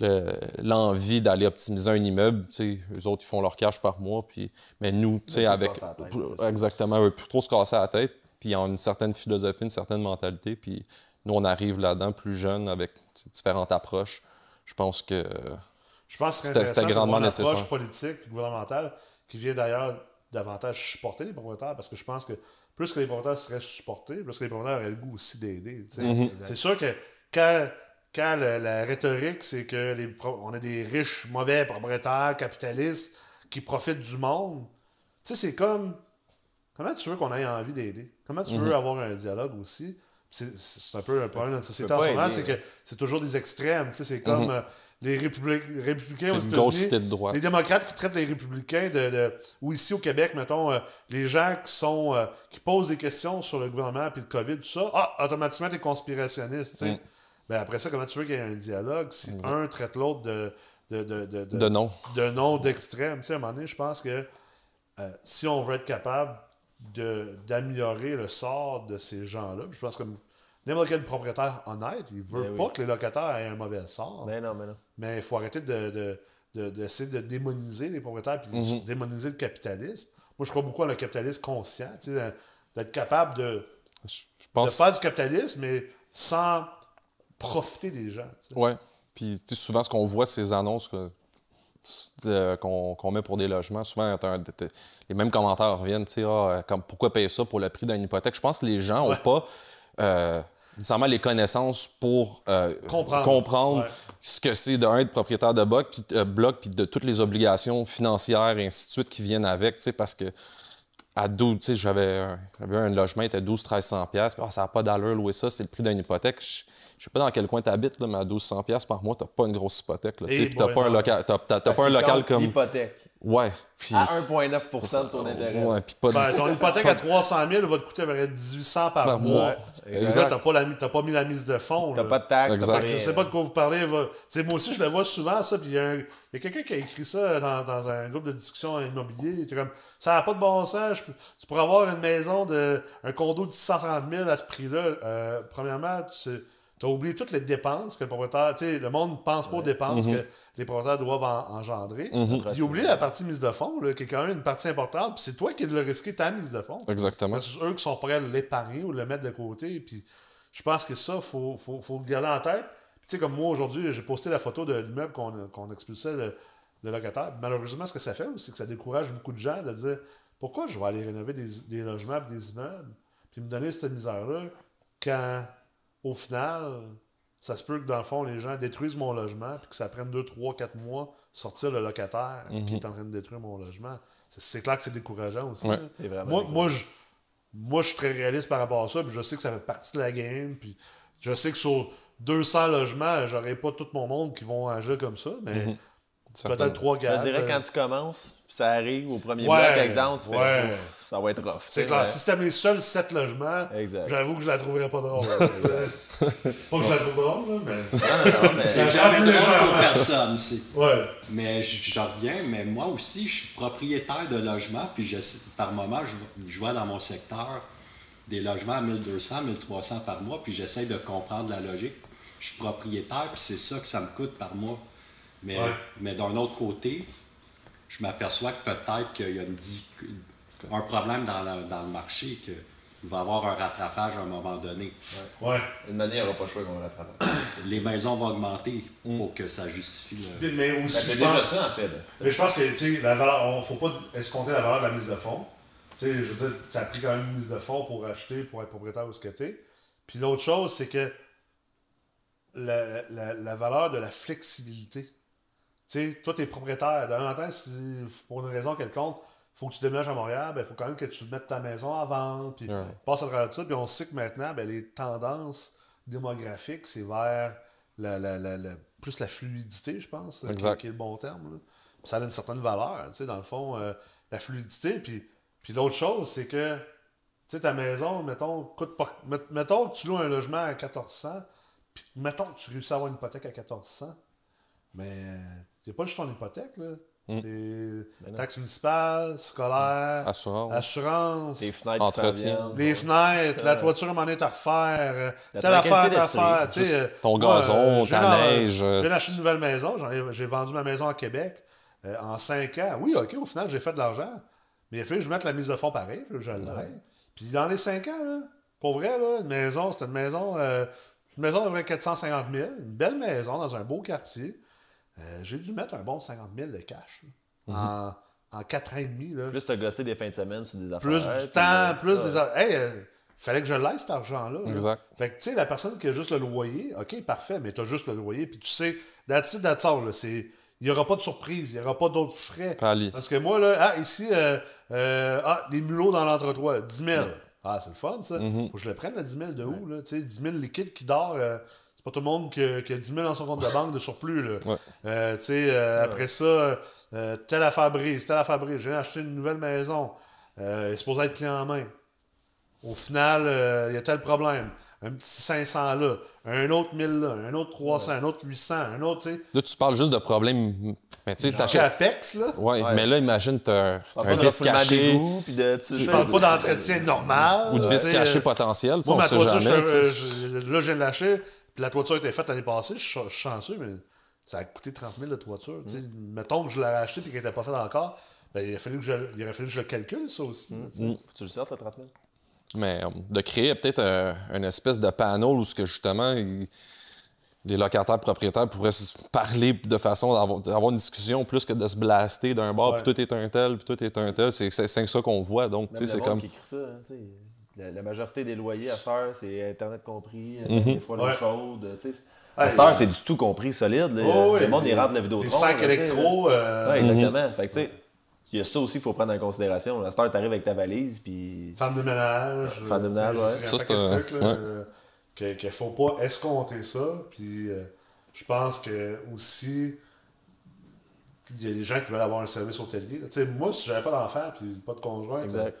le- l'envie d'aller optimiser un immeuble, tu sais, eux autres, ils font leur cash par mois, puis, mais nous, tu sais, plus se avec, tête, exactement, eux, plus trop se casser la tête, puis ils ont une certaine philosophie, une certaine mentalité, puis nous, on arrive là-dedans plus jeunes avec différentes approches. Je pense que Je pense que C'était- grandement une approche nécessaire. politique et gouvernementale qui vient d'ailleurs davantage supporter les propriétaires parce que je pense que plus que les propriétaires seraient supportés, plus que les propriétaires auraient le goût aussi d'aider. Mm-hmm. C'est sûr que quand, quand le- la rhétorique, c'est que les on a des riches, mauvais propriétaires, capitalistes qui profitent du monde, tu sais, c'est comme. Comment tu veux qu'on ait envie d'aider? Comment tu veux avoir un dialogue aussi? C'est un peu le problème de notre société en ce moment, c'est que c'est toujours des extrêmes. tu sais, C'est comme euh, les républi- républicains aux États-Unis. Les démocrates qui traitent les républicains de, de- ou ici au Québec, mettons, euh, les gens qui sont euh, qui posent des questions sur le gouvernement puis le COVID, tout ça, ah, automatiquement t'es conspirationniste. tu sais. Mm. Ben, après ça, comment tu veux qu'il y ait un dialogue si un traite l'autre de de, de, de, de non. de nom d'extrême? Tu sais, à un moment donné, je pense que euh, si on veut être capable d'améliorer le sort de ces gens-là, je pense que n'importe quel propriétaire honnête, il veut Ben pas oui. que les locataires aient un mauvais sort. Ben non, mais non. Mais il faut arrêter de, de, de- d'essayer de démoniser les propriétaires puis Mhm. de démoniser le capitalisme. Moi, je crois beaucoup à le capitalisme conscient, tu sais, d'être capable de, Je je de pense. faire du capitalisme, mais sans profiter des gens. Ouais. Puis souvent, ce qu'on voit, ces annonces que- euh, qu'on qu'on met pour des logements, souvent, t'as un- t'as- les mêmes commentaires reviennent. Ah, comme, pourquoi payer ça pour le prix d'une hypothèque? Je pense que les gens n'ont pas euh, nécessairement les connaissances pour euh, Comprendre. comprendre Ouais. ce que c'est d'un être propriétaire de bloc, puis, euh, bloc, puis de toutes les obligations financières et ainsi de suite qui viennent avec. tu sais, Parce que à 12, tu sais, j'avais un, j'avais un logement, il était 12 1300 pièces. Ah, ça n'a pas d'allure louer ça, c'est le prix d'une hypothèque. Je sais pas dans quel coin tu habites, là, mais à 1200 pièces par mois, t'as pas une grosse hypothèque. Là, tu sais, Et puis t'as pas un local, t'as, t'as- t'as pas un local comme. L'hypothèque. Ouais. À 1,9 de ton intérêt. Ouais, puis pas de- Ben, ton hypothèque à 300 000 va te coûter à peu près 1800 par mois. Tu Exact. n'as pas, la t'as pas mis la mise de fonds. T'as pas de taxes, t'as Exact. pas. Je sais pas de quoi vous parlez. va- Tu sais, moi aussi, je le vois souvent, ça. Puis il y a, un- il y a quelqu'un qui a écrit ça dans, dans un groupe de discussion immobilier. Il était comme Ça n'a pas de bon sens. je tu pourrais avoir une maison, de, un condo de 630 000 à ce prix-là. Euh, premièrement, tu as oublié toutes les dépenses que le propriétaire. Tu sais, le monde ne pense pas aux dépenses que les propriétaires doivent en- engendrer. Puis il oublie la partie mise de fonds, là, qui est quand même une partie importante. Puis c'est toi qui dois risquer ta mise de fonds. Exactement. C'est eux qui sont prêts à l'épargner ou le mettre de côté. Puis je pense que ça, il faut, faut, faut le garder en tête. Puis, tu sais, comme moi, aujourd'hui, j'ai posté la photo de l'immeuble qu'on qu'on expulsait le, le locataire. Malheureusement, ce que ça fait aussi, c'est que ça décourage beaucoup de gens de dire pourquoi je vais aller rénover des, des logements et des immeubles, puis me donner cette misère-là, quand, au final, ça se peut que, dans le fond, les gens détruisent mon logement, puis que ça prenne 2, 3, 4 mois sortir le locataire qui est en train de détruire mon logement. C'est- clair que c'est décourageant aussi. Ouais. Moi, moi, je, moi, je suis très réaliste par rapport à ça, puis je sais que ça fait partie de la game, puis je sais que sur 200 logements, j'aurai pas tout mon monde qui vont agir comme ça, mais Certainement. peut-être 3 Je gars. te dirais, quand tu commences, ça arrive au premier Ouais, bloc, exemple, tu fais, ouais. ça va être rough. C'est clair. mais- Si c'était mes seuls 7 logements, Exact. j'avoue que je la trouverais pas drôle. pas que je la trouve drôle, là, mais. Non, non, mais- C'est jamais drôle pour personne. c'est- Ouais. Mais j'en reviens, mais moi aussi, je suis propriétaire de logements, puis je, par moment, je, je vois dans mon secteur des logements à 1200, 1300 par mois, puis j'essaie de comprendre la logique. Je suis propriétaire, puis c'est ça que ça me coûte par mois. Mais, Ouais. mais d'un autre côté, je m'aperçois que peut-être qu'il y a une un problème dans, la- dans le marché, qu'il va y avoir un rattrapage à un moment donné. Ouais. Une manière, il n'y aura pas le choix qu'on le rattrape. Les maisons vont augmenter pour que ça justifie le... Mais aussi, déjà ça, en fait. là. Mais je pense que, tu sais, la valeur, on faut pas escompter la valeur de la mise de fonds. Tu sais, je veux dire, ça a pris quand même une mise de fonds pour acheter, pour être propriétaire ou ce que t'es. Puis l'autre chose, c'est que la, la, la valeur de la flexibilité. Tu sais, toi, t'es propriétaire. D'un en temps, si pour une raison quelconque, faut que tu déménages à Montréal, il faut quand même que tu mettes ta maison à vendre, puis Ouais. passe à travers tout ça. Puis on sait que maintenant, ben, les tendances démographiques, c'est vers la, la, la, la- plus la fluidité, je pense, qui- Exact. qui, est le bon terme. là. Ça a une certaine valeur, tu sais, dans le fond, euh, la fluidité. Puis, puis l'autre chose, c'est que, tu sais, ta maison, mettons, coûte pas, met- mettons que tu loues un logement à 1400, puis mettons que tu réussis à avoir une hypothèque à 1400, mais c'est pas juste ton hypothèque, là. C'est taxes municipales, scolaires, Assurance. assurance, Tes fenêtres Entretien. les fenêtres, la toiture à donné, à refaire, euh, telle affaire, tu sais, Juste euh, ton moi, gazon, j'ai ta la- neige, euh. J'ai acheté une nouvelle maison, j'ai vendu ma maison à Québec euh, en 5 ans. Oui, OK, au final, j'ai fait de l'argent. Mais il a fallu que je mette la mise de fonds pareil, puis je l'ai. Puis dans les 5 ans, là, pour vrai, là, une maison, c'était une maison, euh, une maison de près 450 000, une belle maison dans un beau quartier. Euh, j'ai dû mettre un bon 50 000 de cash là, en, en 4 ans et demi. Là. Plus t'as gossé des fins de semaine sur des affaires. Plus du temps, plus ouais. des. Hey, euh, fallait que je l'aille cet argent-là. là. Exact. Fait que, tu sais, la personne qui a juste le loyer, OK, parfait, mais tu as juste le loyer, puis tu sais, that's it, that's all, là, c'est. Il n'y aura pas de surprise, il n'y aura pas d'autres frais. Pali. Parce que moi, là, ah, ici, euh, euh, ah, des mulots dans l'entretoit, 10 000. Ah, c'est le fun, ça. Mm-hmm. Faut que je le prenne, le 10 000 de où, là? Tu sais, 10 000 liquide qui dort. euh, c'est pas tout le monde qui a, qui a 10 000 dans son compte de banque de surplus, là. Ouais. Euh, tu sais, euh, après ça, euh, telle affaire brise, telle affaire brise. J'ai acheté une nouvelle maison. Euh, elle est supposée être clé en main. Au final, euh, il y a tel problème. Un petit 500 là, un autre 1000 là, un autre 300, un autre 800, un autre, tu sais. Là, tu parles juste de problèmes. Mais tu sais, t'achètes. Apex, là. Ouais, Ouais. mais là, imagine, t'as un pas de vice refoulement caché de. Tu Je parle pas d'entretien normal. ou de sais, caché potentiel. tu sais, Moi, on sait jamais. là, je viens de lâcher, puis la toiture a été faite l'année passée, je suis chanceux, mais ça a coûté 30 000 de toiture. Mm. Mettons que je l'avais acheté et qu'elle n'était pas faite encore, ben, il, a fallu que je, il aurait fallu que je le calcule, ça aussi. Mm. tu sais. Faut que tu le sortes, le 30 000. Mais euh, de créer peut-être un- une espèce de panel où ce que justement il- les locataires propriétaires pourraient se parler de façon d'avoir une discussion plus que de se blaster d'un bord, puis tout est un tel, puis tout est un tel. C'est ça qu'on voit. Donc, c'est comme. qui écrit ça, hein. La, la majorité des loyers à faire, c'est Internet compris, euh, des fois l'eau Ouais. chaude. à cette heure, ouais. c'est du tout compris, solide. là. Oh, oui, le monde, il rentre la vidéo Les sacs électro. euh, Oui, exactement. Fait que, tu sais, il y a ça aussi qu'il faut prendre en considération. À cette heure, tu arrives avec ta valise, puis. Femme de ménage. Femme de euh, ménage, ouais. c'est Ça, un c'est un- là, ouais. euh, que- qu'il faut pas escompter ça. Puis euh, je pense que aussi, il y a des gens qui veulent avoir un service hôtelier. sais, moi, si j'avais pas d'enfant puis pas de conjoint, Exact.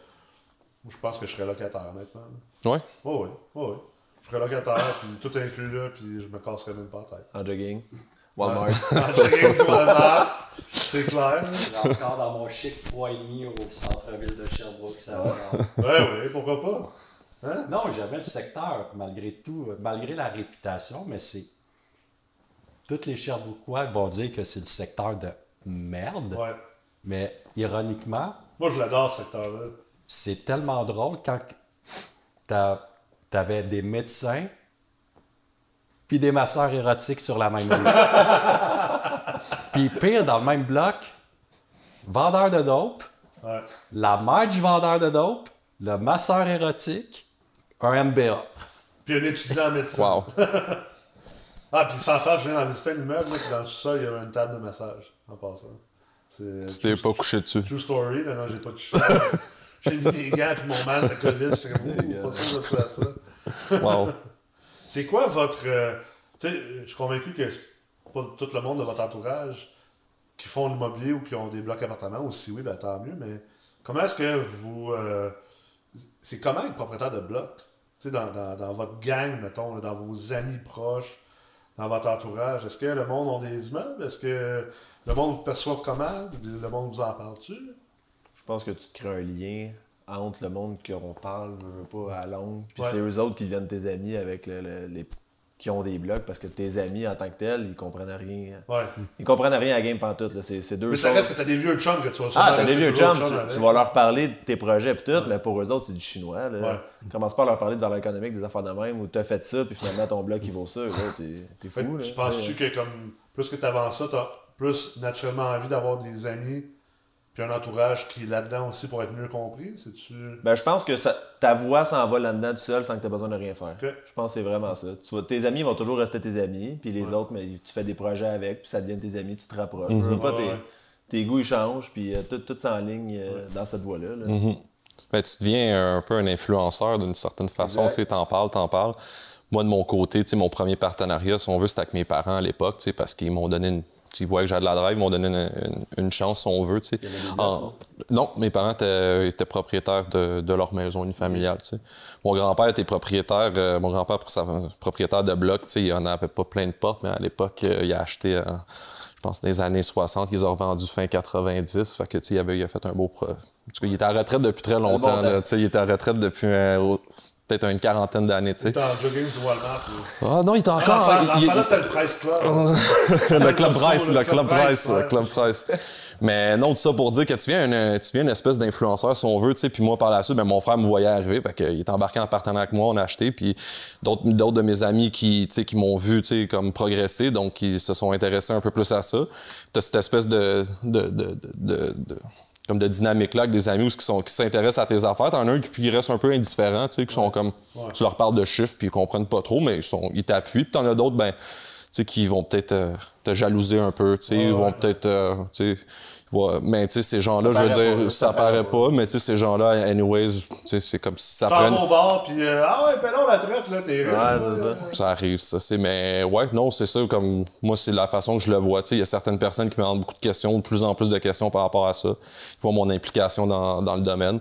Je pense que je serais locataire, honnêtement. là. Ouais? Oh oui, oh oui. Je serais locataire, puis tout inclus là, puis je me casserais même pas la tête. En jogging. Walmart. En jogging le mat, c'est clair. Encore dans mon chic 3,5 au centre-ville de Sherbrooke. Ça va. Ouais, oui, pourquoi pas? Hein? Non, j'aimais le secteur, malgré tout, malgré la réputation, mais c'est. Tous les Sherbrookeois vont dire que c'est le secteur de merde, Ouais. mais ironiquement, Moi, je l'adore, ce secteur-là. C'est tellement drôle quand t'as- t'avais des médecins puis des masseurs érotiques sur la même rue. puis pire, dans le même bloc, vendeur de dope, Ouais. la mère du vendeur de dope, le masseur érotique, un MBA. Puis un étudiant en médecine. Wow. Ah, puis sans faire, je viens d'en visiter un immeuble, là, puis dans le sous-sol, il y avait une table de massage, en passant. Tu t'es pas couché dessus. True story, là, non, j'ai pas touché. j'ai mis des gants puis mon masque de COVID, j'étais comme, pas sûr de faire ça. Wow. C'est quoi votre. euh, tu sais, je suis convaincu que c'est pas tout le monde de votre entourage qui font l'immobilier ou qui ont des blocs appartements, ou si oui, ben tant mieux, mais comment est-ce que vous. euh, c'est comment être propriétaire de bloc? Tu sais, dans, dans, dans votre gang, mettons, dans vos amis proches, dans votre entourage. Est-ce que le monde a des immeubles? Est-ce que le monde vous perçoit comment? Le monde vous en parle-tu? Pense que tu te crées un lien entre le monde qu'on parle, je veux pas, à longue, puis Ouais. c'est eux autres qui deviennent tes amis avec le- le- les qui ont des blocs, parce que tes amis en tant que tels, ils comprennent rien. Ouais. Ils comprennent rien à la game pantoute. là. C'est c'est deux Mais ça choses. reste que t'as des vieux chums que tu vas Ah, t'as des vieux chums, tu, vas leur parler de tes projets pis tout, mais pour eux autres, c'est du chinois. Là. Ouais. Commence pas à leur parler de valeur économique, des affaires de même, ou t'as fait ça, puis finalement ton bloc il vaut ça. Autres, T'es Fait fou. Là, tu penses-tu que comme plus que tu avances ça, tu as plus naturellement envie d'avoir des amis puis un entourage qui est là-dedans aussi pour être mieux compris? C'est-tu? Ben, je pense que ça- ta voix s'en va là-dedans tout seul sans que tu aies besoin de rien faire. Je pense que c'est vraiment ça. Tu vas- tes amis vont toujours rester tes amis, puis les autres, mais tu fais des projets avec, puis ça devient tes amis, tu te rapproches. Pas, Ouais, tes, ouais. tes goûts ils changent, puis euh, tout, tout s'enligne euh, dans cette voie-là. là. Ben, tu deviens un peu un influenceur d'une certaine façon. Tu t'en parles, t'en parles. Moi, de mon côté, tu sais, mon premier partenariat, si on veut, c'était avec mes parents à l'époque, tu sais, parce qu'ils m'ont donné une. Ils voyaient que j'avais de la drive, ils m'ont donné une, une- une chance, si on veut. tu sais. En- Non, mes parents étaient, étaient propriétaires de, de leur maison unifamiliale. tu sais. Mon grand-père était propriétaire, euh, mon grand-père propriétaire de bloc, tu sais, il en avait pas plein de portes, mais à l'époque, euh, il a acheté, euh, je pense, dans les années 60, ils ont revendu fin 90. Fait que, tu sais, il, avait, il a fait un beau. pro- En tout cas, il était en retraite depuis très longtemps. là, tu sais, il était en retraite depuis euh, au- peut-être une quarantaine d'années. tu sais. T'es en jogging du Walmart. Ah non, il était Ah, encore. il- ce temps-là, il- c'était le Price Club. le club presse, le Club Price, le club presse. Mais non, tout ça pour dire que tu viens une, tu viens une espèce d'influenceur, si on veut, tu sais. Puis moi, par la suite, ben, mon frère me voyait arriver, fait qu'il est embarqué en partenariat avec moi, on a acheté. Puis d'autres, d'autres de mes amis qui, tu sais, qui m'ont vu, tu sais, comme progresser, donc qui se sont intéressés un peu plus à ça. Tu as cette espèce de- de- comme de dynamique-là avec des amis où qui, sont, qui s'intéressent à tes affaires. T'en as un qui puis, qui reste un peu indifférent, tu sais, qui sont comme... Tu leur parles de chiffres, puis ils comprennent pas trop, mais ils, sont, ils t'appuient. Puis t'en as d'autres, ben, tu sais, qui vont peut-être euh, te jalouser un peu, tu sais, ils vont peut-être... euh, tu sais, mais tu sais, ces gens-là, je veux dire, pas, ça, ça paraît pas, mais tu sais, ces gens-là, anyways, tu sais, c'est comme si ça T'en prenne... vas au bar, puis euh, ah ouais, non, la traite, là, t'es riche. Ouais, là. ça. Ça arrive, ça. C'est, mais ouais, non, c'est ça. Comme moi, c'est la façon que je le vois. Tu sais, Il y a certaines personnes qui me demandent beaucoup de questions, de plus en plus de questions par rapport à ça. Ils voient mon implication dans, dans le domaine.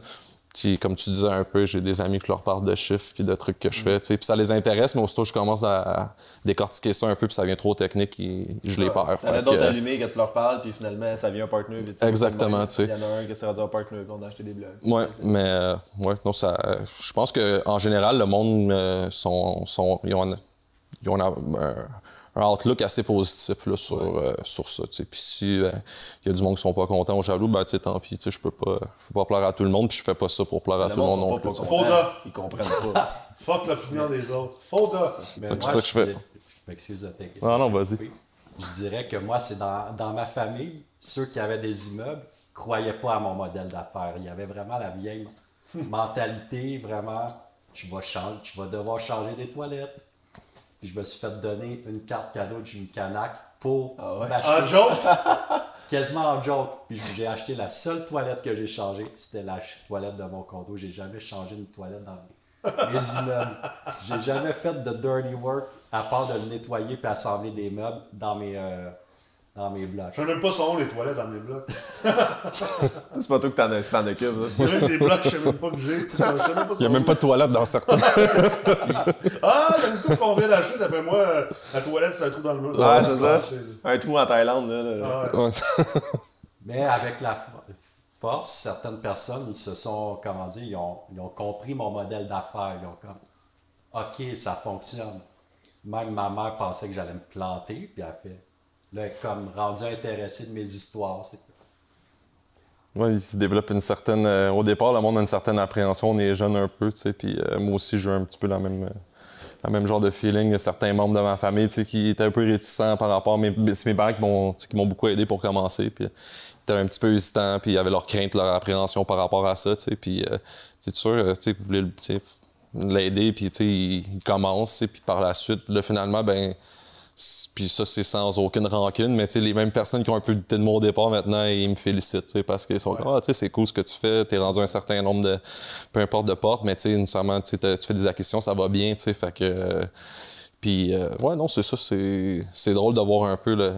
Puis, comme tu disais un peu, j'ai des amis qui leur parlent de chiffres puis de trucs que je fais. Puis ça les intéresse, mais aussitôt que je commence à, décortiquer ça un peu, puis ça devient trop technique, je les perds. T'en as Fait d'autres que, allumés quand tu leur parles, puis finalement, ça vient un partner. Exactement, tu sais. Il y en a un qui s'est rendu un partner, puis on a acheté des blocs. Ouais, mais euh, ouais, non, ça. Je pense que en général, le monde euh, sont, ils ont, un, outlook assez positif là, sur, euh, sur ça. tu sais. Puis si il y a du monde qui sont pas contents ou jaloux, ben tu sais, tant pis. tu sais, Je peux pas, je peux pas plaire à tout le monde, puis je fais pas ça pour plaire à Le tout le monde non plus. Fauda. Ils comprennent pas. Fuck l'opinion des autres. Mais C'est moi, ça que je fais. Je m'excuse de t'inquiéter. Non, non, vas-y. Je dirais que moi, c'est dans, dans ma famille, ceux qui avaient des immeubles croyaient pas à mon modèle d'affaires. Il y avait vraiment la vieille mentalité, vraiment, tu vas, changer, tu vas devoir changer des toilettes. Puis je me suis fait donner une carte cadeau d'une Canac pour En m'acheter joke, quasiment en joke. Puis j'ai acheté la seule toilette que j'ai changée, c'était la toilette de mon condo. J'ai jamais changé une toilette dans mes, mes immeubles. J'ai jamais fait de dirty work à part de le nettoyer puis assembler des meubles dans mes, euh, dans mes blocs. Je sais même pas son les toilettes dans mes blocs. C'est pas toi que t'en as- occupes. là. Il y a même des blocs que je sais même pas que j'ai. Il n'y a même pas de toilette dans certains. Ah, le tout qu'on vient d'acheter, d'après moi, la toilette, c'est un trou dans le mur. Ouais, c'est ça. Ah, Un trou en Thaïlande, là. Ouais. Mais avec la fo- force, certaines personnes, ils se sont, comment dire, ils ont, ils ont compris mon modèle d'affaires. Ils ont comme, OK, ça fonctionne. Même ma mère pensait que j'allais me planter, puis elle fait, comme rendu intéressée de mes histoires. Ouais, il se développe une certaine. euh, au départ, le monde a une certaine appréhension. On est jeune un peu, tu sais. Puis euh, moi aussi, j'ai un petit peu la même, euh, même genre de feeling. Il y a certains membres de ma famille, tu sais, qui étaient un peu réticents par rapport mes, c'est mes parents qui m'ont, beaucoup aidé pour commencer. Puis ils étaient un petit peu hésitants, puis ils avaient leur crainte, leur appréhension par rapport à ça, tu sais. Puis c'est sûr, tu sais, vous voulez l'aider, puis tu sais, il, il commence, tu sais, puis par la suite, là, finalement, ben. Puis ça, c'est sans aucune rancune, mais tu sais, les mêmes personnes qui ont un peu douté de au départ, maintenant, ils me félicitent, tu parce qu'ils sont comme, ah, tu sais, c'est cool ce que tu fais, t'es rendu un certain nombre de, peu importe de portes, mais tu sais, tu tu fais des acquisitions, ça va bien, tu sais, fait que... euh, puis, euh, ouais, non, c'est ça, c'est drôle de voir un peu le,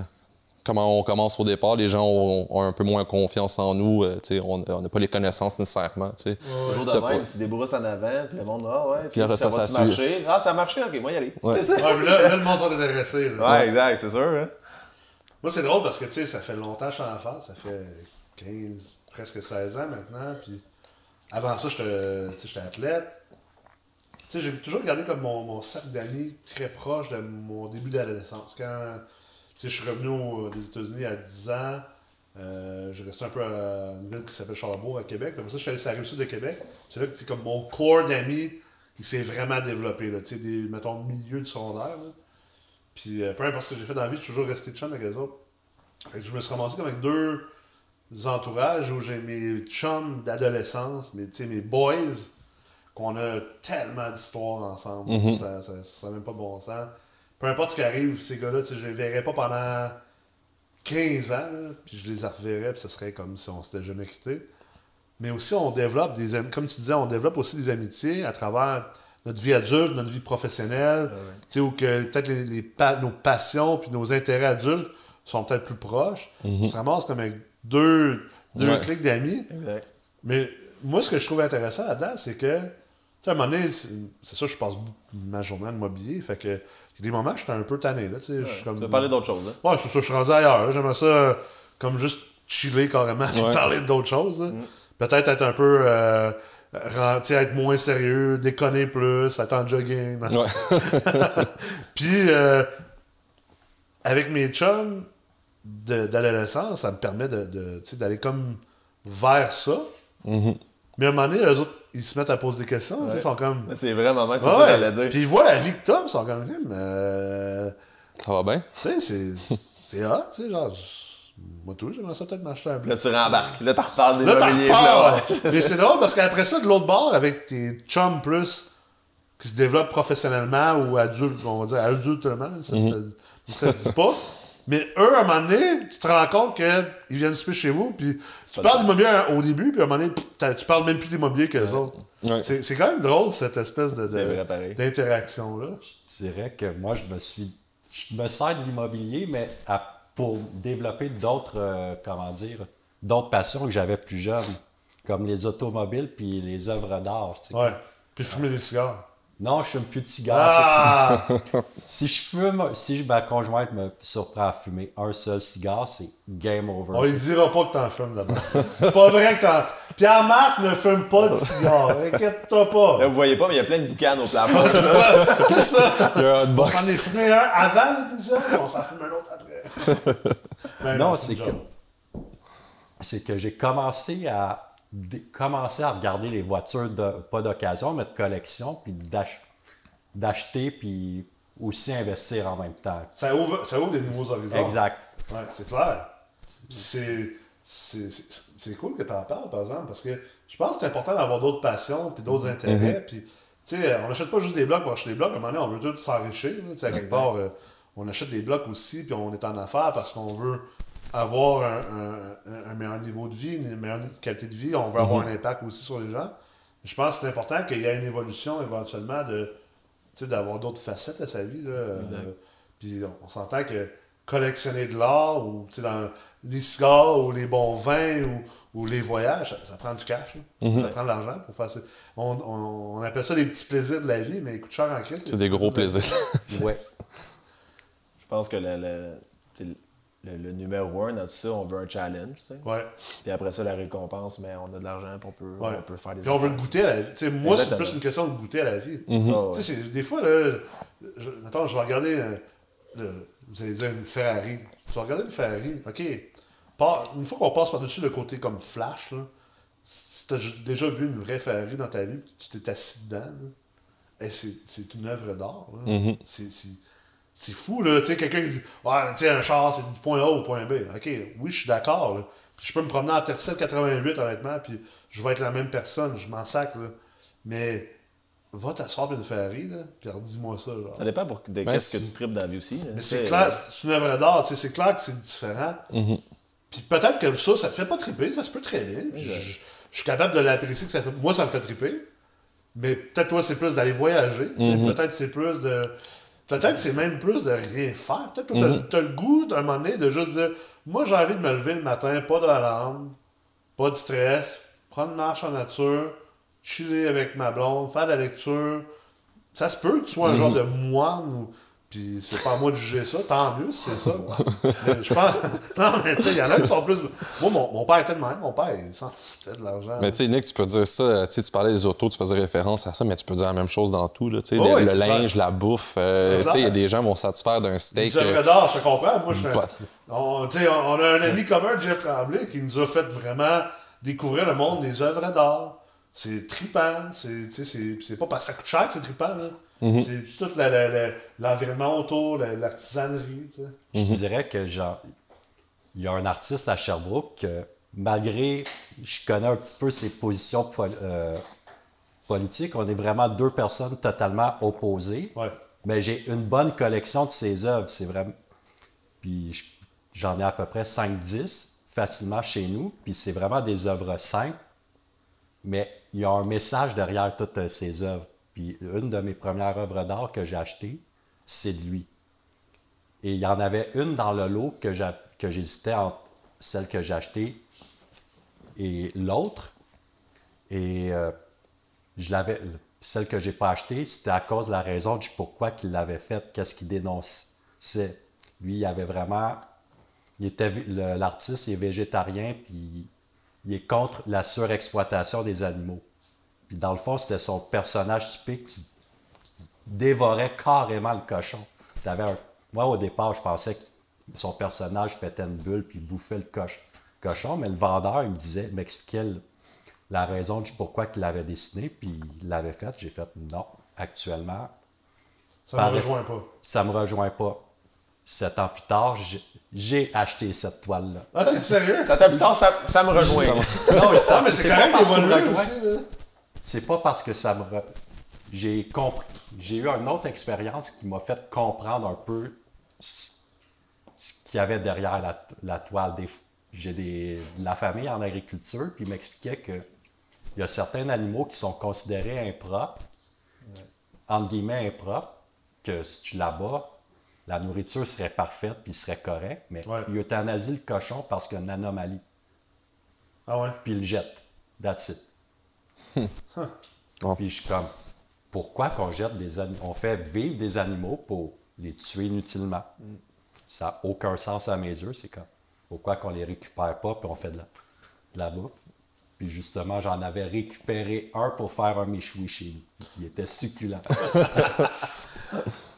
comment on commence au départ. Les gens ont, ont un peu moins confiance en nous, euh, tu sais, on n'a pas les connaissances nécessairement, tu sais. Toujours de même, pas- tu débrousses en avant, puis le monde, ah ouais, puis, après ça, va ça suit. marcher. Ah, ça a marché, ok, moi y aller. Ouais. Ça. Ouais, là, là, le monde sont intéressés. là. Ouais, exact, c'est sûr. Hein? Moi, c'est drôle parce que, tu sais, ça fait longtemps que je suis en phase. Ça fait 15, presque 16 ans maintenant. Puis avant ça, j'étais tu sais, j'étais athlète. Tu sais, j'ai toujours gardé comme mon, mon cercle d'amis très proche de mon début d'adolescence. Quand, je suis revenu aux, des États-Unis à 10 ans, euh, j'ai resté un peu à une ville qui s'appelle Charlebourg, à Québec. Comme ça, je suis allé sur la rive sud de Québec. C'est là que, comme mon corps d'amis, il s'est vraiment développé, là. Des, mettons, milieu de secondaire, là. Puis euh, peu importe ce que j'ai fait dans la vie, je suis toujours resté chum avec eux autres. Fait que je me suis ramassé comme avec deux entourages où j'ai mes chums d'adolescence, mes, mes boys, qu'on a tellement d'histoires ensemble. Tu sais, Ça ça- ça n'a même pas bon sens. Peu importe ce qui arrive, ces gars-là, tu sais, je les verrai pas pendant 15 ans, là, puis je les reverrais, puis ce serait comme si on s'était jamais quitté. Mais aussi, on développe des comme tu disais, on développe aussi des amitiés à travers notre vie adulte, notre vie professionnelle, tu sais, où que peut-être les, les pa- nos passions puis nos intérêts adultes sont peut-être plus proches. Tu te ramasses comme avec deux, deux Ouais. clics d'amis. Exact. Mais moi, ce que je trouve intéressant là-dedans, c'est que, sais, à un moment donné, c'est ça, je passe de ma journée à. Fait que, il y a des moments, j'étais un peu tanné, là, tu sais. comme- Tu parler d'autre chose. Hein? Ouais, c'est ça, je suis rendu ailleurs. J'aimerais ça euh, comme juste chiller carrément Ouais. parler d'autres choses. là. Peut-être être un peu. Euh, tu être moins sérieux, déconner plus, être en jogging. Ouais. Puis, euh, avec mes chums de- d'adolescence, ça me permet de, de, tu sais, d'aller comme vers ça. Mais à un moment donné, eux autres, ils se mettent à poser des questions. tu sais, Ils sont comme. C'est vraiment, c'est Ouais, ça que j'allais dire. Puis ils voient la vie que puis ils sont comme. Euh, Ça va bien? tu sais, c'est- c'est hot, tu sais, genre, moi tout, j'aimerais ça peut-être m'acheter un bloc. Là, tu rembarques. Là, t'en reparles des reparles. là, ouais. Mais c'est drôle parce qu'après ça, de l'autre bord, avec tes chums plus qui se développent professionnellement ou adultes, on va dire adultement, ça, ça, ça se dit pas. Mais eux, à un moment donné, tu te rends compte qu'ils viennent souper chez vous, puis tu parles d'immobilier au début, puis à un moment donné, tu parles même plus d'immobilier qu'eux autres. Ouais. C'est quand même drôle, cette espèce d'interaction-là. Je dirais que moi, je me suis. Je me sers de l'immobilier, mais à- pour développer d'autres, euh, comment dire, d'autres passions que j'avais plus jeune, comme les automobiles puis les œuvres d'art. tu sais. Ouais. Puis fumer des cigares. Non, je fume plus de cigares. Ah! c'est- Si je fume, si ma conjointe me surprend à fumer un seul cigare, c'est game over. On lui dira pas que t'en fumes d'abord. C'est pas vrai que t'en. Pierre-Marc ne fume pas de cigare. Inquiète-toi pas. Là, vous voyez pas, mais il y a plein de boucanes au plafond. C'est ça. C'est ça. Il y a un On hotbox. s'en est fumé un avant l'épisode, on s'en fume un autre après. Ben Non, c'est c'est que, c'est que j'ai commencé à, commencé à regarder les voitures, de, pas d'occasion, mais de collection, puis d'ach- d'acheter, puis aussi investir en même temps. Ça ouvre, ça ouvre des nouveaux horizons. Exact. Ouais, c'est clair. C'est, cool que tu en parles, par exemple, parce que je pense que c'est important d'avoir d'autres passions puis d'autres intérêts. Puis, tu sais, on n'achète pas juste des blocs pour acheter des blocs. À un moment donné, on veut tous s'enrichir. à quelque part, euh, on achète des blocs aussi, puis on est en affaires parce qu'on veut avoir un, un- un meilleur niveau de vie, une meilleure qualité de vie. On veut avoir un impact aussi sur les gens. Je pense que c'est important qu'il y ait une évolution éventuellement de tu sais, d'avoir d'autres facettes à sa vie. Là. Euh, puis on, on s'entend que collectionner de l'art, ou tu sais, dans les cigares, ou les bons vins, ou, ou les voyages, ça, ça prend du cash. là. Ça prend de l'argent pour faire ça. On, on, on appelle ça des petits plaisirs de la vie, mais ils coûtent cher en Christ. C'est des gros plaisirs. Ouais. Je pense que sais, le- le numéro un dans tout ça, on veut un challenge, tu sais. Ouais. Puis après ça, la récompense, mais on a de l'argent, puis on peut, Ouais. on peut faire des Puis on veut goûter à la vie. Moi, c'est plus une question de goûter à la vie. Sais, c'est- des fois, là, je, mettons, je vais regarder, euh, le- vous allez dire une Ferrari. Tu vas regarder une Ferrari, OK. Par- une fois qu'on passe par-dessus le côté comme flash, là, si tu as déjà vu une vraie Ferrari dans ta vie, tu t'es assis dedans, eh, c'est c'est une œuvre d'art. C'est- c'est- C'est fou, là. Tu sais, quelqu'un qui dit Ouais, tu sais, un char, c'est du point A au point B. OK, oui, je suis d'accord, là. Puis je peux me promener en Tercel 88, honnêtement, puis je vais être la même personne. Je m'en sac, là. Mais va t'asseoir une Ferrari, là, puis dis-moi ça, genre. Ça dépend pour, de Ben, qu'est-ce que tu tripes dans la vie aussi. là. Mais c'est clair, c'est une œuvre d'art, tu sais, c'est clair que c'est différent. Puis peut-être que ça, ça te fait pas triper, ça se peut très bien. Puis je, je suis capable de l'apprécier que ça fait. Moi, ça me fait triper. Mais peut-être toi, c'est plus d'aller voyager. sais, Peut-être c'est plus de. Peut-être c'est même plus de rien faire. Peut-être que t'as t'as le goût d'un moment donné de juste dire Moi, j'ai envie de me lever le matin, pas d'alarme, pas de stress, prendre une marche en nature, chiller avec ma blonde, faire de la lecture. Ça se peut que tu sois un genre de moine ou. Puis c'est pas à moi de juger ça, tant mieux si c'est ça. Mais je pense. Non, mais tu sais, il y en a qui sont plus. Moi, mon, mon père était de même. Mon père, il s'en foutait de l'argent. Mais tu sais, Nick, tu peux dire ça. Tu sais, tu parlais des autos, tu faisais référence à ça, mais tu peux dire la même chose dans tout. Là, Oh le, oui, le linge, clair. la bouffe. euh, C'est tu sais, il y a des gens qui vont satisfaire d'un steak. Des œuvres euh, d'art, je comprends. Moi, je on on a un ami commun, Jeff Tremblay, qui nous a fait vraiment découvrir le monde des œuvres d'art. C'est trippant. C'est, tu sais, c'est, c'est pas parce que ça coûte cher que c'est trippant. Là. C'est tout la- la- la- l'environnement autour, la- l'artisanerie. Je dirais que genre, il y a un artiste à Sherbrooke que, malgré, je connais un petit peu ses positions pol- euh, politiques, on est vraiment deux personnes totalement opposées. Ouais. Mais j'ai une bonne collection de ses œuvres. C'est vraiment. Puis je- j'en ai à peu près 5-10 facilement chez nous. Puis c'est vraiment des œuvres simples. Mais il y a un message derrière toutes euh, ces œuvres. Puis une de mes premières œuvres d'art que j'ai achetées, c'est de lui. Et il y en avait une dans le lot que j'hésitais entre celle que j'ai achetée et l'autre. Et euh, je l'avais, celle que j'ai pas achetée, c'était à cause de la raison du pourquoi qu'il l'avait faite, qu'est-ce qu'il dénonçait. Lui, il avait vraiment, l'artiste est végétarien, puis il est contre la surexploitation des animaux. Puis dans le fond, c'était son personnage typique qui dévorait carrément le cochon. Un- Moi, au départ, je pensais que son personnage pétait une bulle puis bouffait le coche- cochon, mais le vendeur, il me disait, il m'expliquait la raison du pourquoi il l'avait dessiné, puis il l'avait fait. J'ai fait non, actuellement, Ça Par me rejoint pas. ça me rejoint pas. Sept ans plus tard, j'ai- acheté cette toile-là. Ah, t'es sérieux? Ça t'a plus tard, ça, ça me rejoint. Non, je- ça- Ah, mais c'est pas parce qu'il me rejoint. C'est pas parce que ça me. re- J'ai compris. J'ai eu une autre expérience qui m'a fait comprendre un peu ce qu'il y avait derrière la, la toile. Des- J'ai des, de la famille en agriculture, puis ils m'expliquaient que il y a certains animaux qui sont considérés impropres, entre guillemets impropres, que si tu l'abats, la nourriture serait parfaite puis serait correcte, mais Ouais. il euthanasie le cochon parce qu'il y a une anomalie, Ah ouais? puis il le jette. That's it. Bon. Puis je suis comme, pourquoi qu'on jette des animaux? On fait vivre des animaux pour les tuer inutilement? Ça n'a aucun sens à mes yeux. C'est comme, pourquoi qu'on les récupère pas puis on fait de la, de la bouffe? Puis justement, j'en avais récupéré un pour faire un méchoui chez nous. Il était succulent.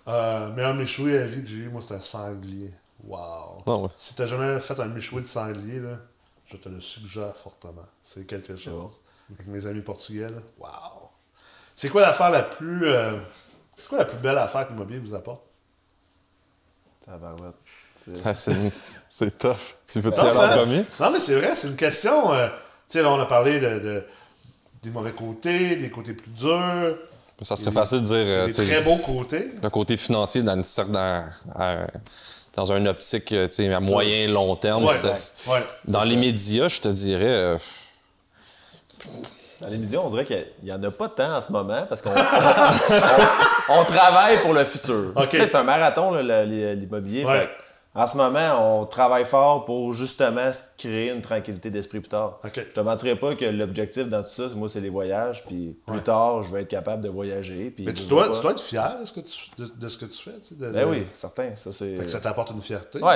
Euh, mais un méchoui à vie que j'ai eu, moi, c'était un sanglier. Wow. Ah ouais. Si t'as jamais fait un méchoui de sanglier, là, je te le suggère fortement. C'est quelque chose. Avec mes amis portugais, là, wow. C'est quoi l'affaire la plus. euh, c'est quoi la plus belle affaire que l'immobilier vous apporte? Tabarouette. C'est- Ah, c'est, c'est tough. Tu veux-tu y Non, aller en hein? premier? Non, mais c'est vrai, c'est une question. euh, tu sais, là, on a parlé de, de- des mauvais côtés, des côtés plus durs, Ça serait facile de dire euh, des très beaux côtés. le côté financier dans une certaine. Dans, une optique euh, tu sais, à moyen long terme. Ouais, ça- ouais. dans les médias, je te dirais. euh, Dans les médias, on dirait qu'il n'y en a pas tant en ce moment parce qu'on on, on travaille pour le futur. Ok. Tu sais, C'est un marathon, l'immobilier. En ce moment, on travaille fort pour justement se créer une tranquillité d'esprit plus tard. OK. Je te mentirais pas que l'objectif dans tout ça, moi, c'est les voyages. Puis plus tard, je vais être capable de voyager. Puis Mais tu dois, tu dois être fier de ce que tu, de, de ce que tu fais. tu sais, de- Ben de- oui, certain. Ça, c'est... Fait que ça t'apporte une fierté. Ouais,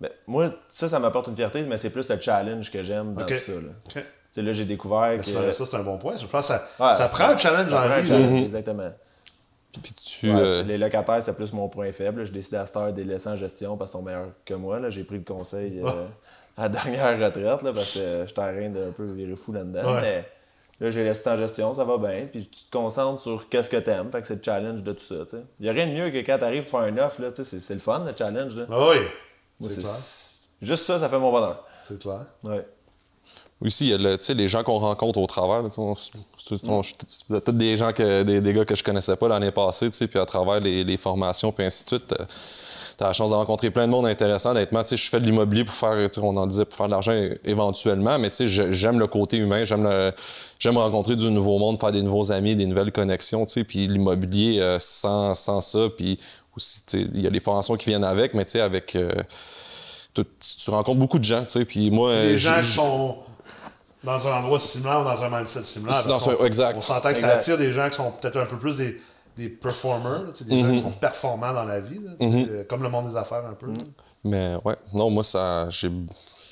ben, moi, ça, ça m'apporte une fierté, mais c'est plus le challenge que j'aime dans tout ça. Là. J'ai découvert que... Ça, ça, c'est un bon point. Je pense que ça, Ouais, ça prend un challenge un vie. Exactement. Puis tu. Ouais, euh, Les locataires, c'était plus mon point faible. J'ai décidé à cette heure de les laisser en gestion parce qu'ils sont meilleurs que moi. J'ai pris le conseil euh, à la dernière retraite là, parce que j'étais en train d'un peu virer fou là-dedans. Ouais. Mais là, j'ai laissé en gestion, ça va bien. Puis tu te concentres sur qu'est-ce que t'aimes. Fait que c'est le challenge de tout ça. tu. Il n'y a rien de mieux que quand t'arrives pour faire un offre. tu C'est le fun, le challenge. Là. Ah oui. Moi, C'est clair. Juste ça, ça fait mon bonheur. C'est clair. Ouais. Aussi, il y a le- tu les gens qu'on rencontre au travers. tu êtes tous des gens, que, des, des gars que je connaissais pas l'année passée, tu puis à travers les, les formations, puis ainsi de suite. tu as la chance de rencontrer plein de monde intéressant, honnêtement. Tu je fais de l'immobilier pour faire, tu on en disait, pour faire de l'argent éventuellement, mais tu j'aime le côté humain, j'aime rencontrer du nouveau monde, faire des nouveaux amis, des nouvelles connexions, tu puis l'immobilier, euh, sans, sans ça, puis aussi, tu il y a les formations qui viennent avec, mais tu avec... euh, tout- tu rencontres beaucoup de gens, tu sais, puis moi... Les euh, gens qui sont dans un endroit similaire ou dans un mindset similaire. Dans qu'on- exact. On s'entend que ça attire des gens qui sont peut-être un peu plus des, des performers, là, des gens qui sont performants dans la vie, là, sais, euh, comme le monde des affaires un peu. là. Mais ouais, non, moi, ça, j'ai,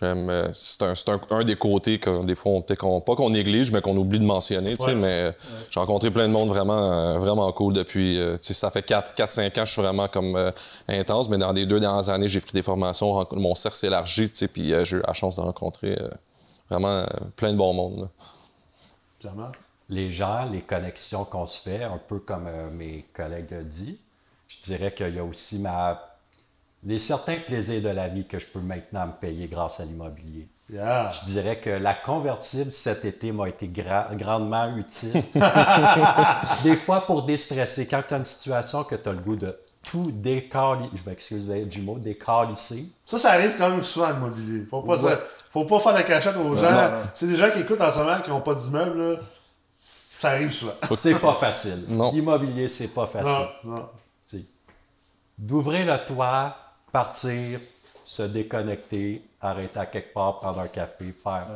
j'aime, euh, c'est un, c'est un, un des côtés que des fois, on, peut-être qu'on- pas qu'on néglige, mais qu'on oublie de mentionner, tu sais, Ouais. mais euh, j'ai rencontré plein de monde vraiment, vraiment cool depuis, euh, tu sais, ça fait 4-5 ans, je suis vraiment comme euh, intense, mais dans les deux dernières années, j'ai pris des formations, mon cercle s'est élargi, tu sais, puis euh, j'ai eu la chance de rencontrer euh, vraiment euh, plein de bon monde. là. Les gens, les connexions qu'on se fait, un peu comme euh, mes collègues l'ont dit, je dirais qu'il y a aussi ma... les certains plaisirs de la vie que je peux maintenant me payer grâce à l'immobilier. Yeah. Je dirais que la convertible cet été m'a été gra- grandement utile. Des fois pour déstresser, quand tu as une situation que tu as le goût de tout décalisser, je m'excuse du mot, décalisser. Ça, ça arrive quand même souvent à l'immobilier. Faut pas, se- faut pas faire de cachette aux gens. C'est des gens qui écoutent en ce moment qui n'ont pas d'immeuble. Ça arrive souvent. C'est pas facile. Non. L'immobilier, c'est pas facile. Non, non. D'ouvrir le toit, partir, se déconnecter, arrêter à quelque part, prendre un café, faire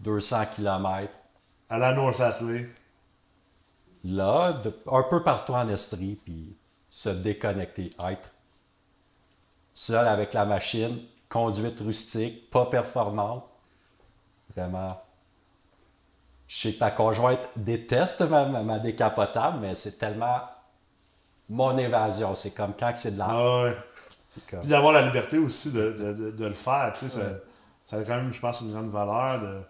200 km. À la North Atlee. Là, de- un peu partout en Estrie, puis se déconnecter, être seul avec la machine, conduite rustique, pas performante. Vraiment. Je sais que ta conjointe déteste ma, ma- ma décapotable, mais c'est tellement mon évasion. C'est comme quand c'est de la... Ah ouais. c'est comme- Puis d'avoir la liberté aussi de, de- de- de le faire, tu sais, ça, ça a quand même, je pense, une grande valeur, de,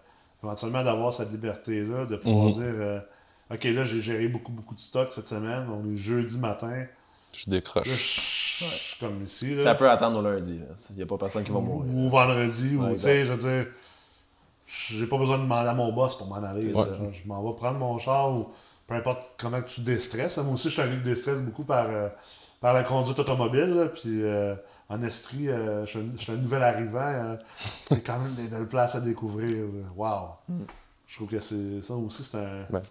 éventuellement d'avoir cette liberté-là, de pouvoir Mhm. dire, euh, OK, là, j'ai géré beaucoup, beaucoup de stock cette semaine, on est jeudi matin, Je là, je décroche. je suis comme ici, Ça peut attendre au lundi. Il n'y a pas personne qui va mourir. ou vendredi, ou, tu sais, je veux dire, j'ai pas besoin de demander à mon boss pour m'en aller, C'est ça. je m'en vais prendre mon char, ou peu importe comment tu déstresses, moi aussi, je suis un gars qui déstresse beaucoup par... euh, par la conduite automobile, là, puis euh, en Estrie, euh, je suis un- je suis un nouvel arrivant. euh, Il y a quand même des belles places à découvrir. Wow! Je trouve que c'est ça aussi, c'est un. Ben,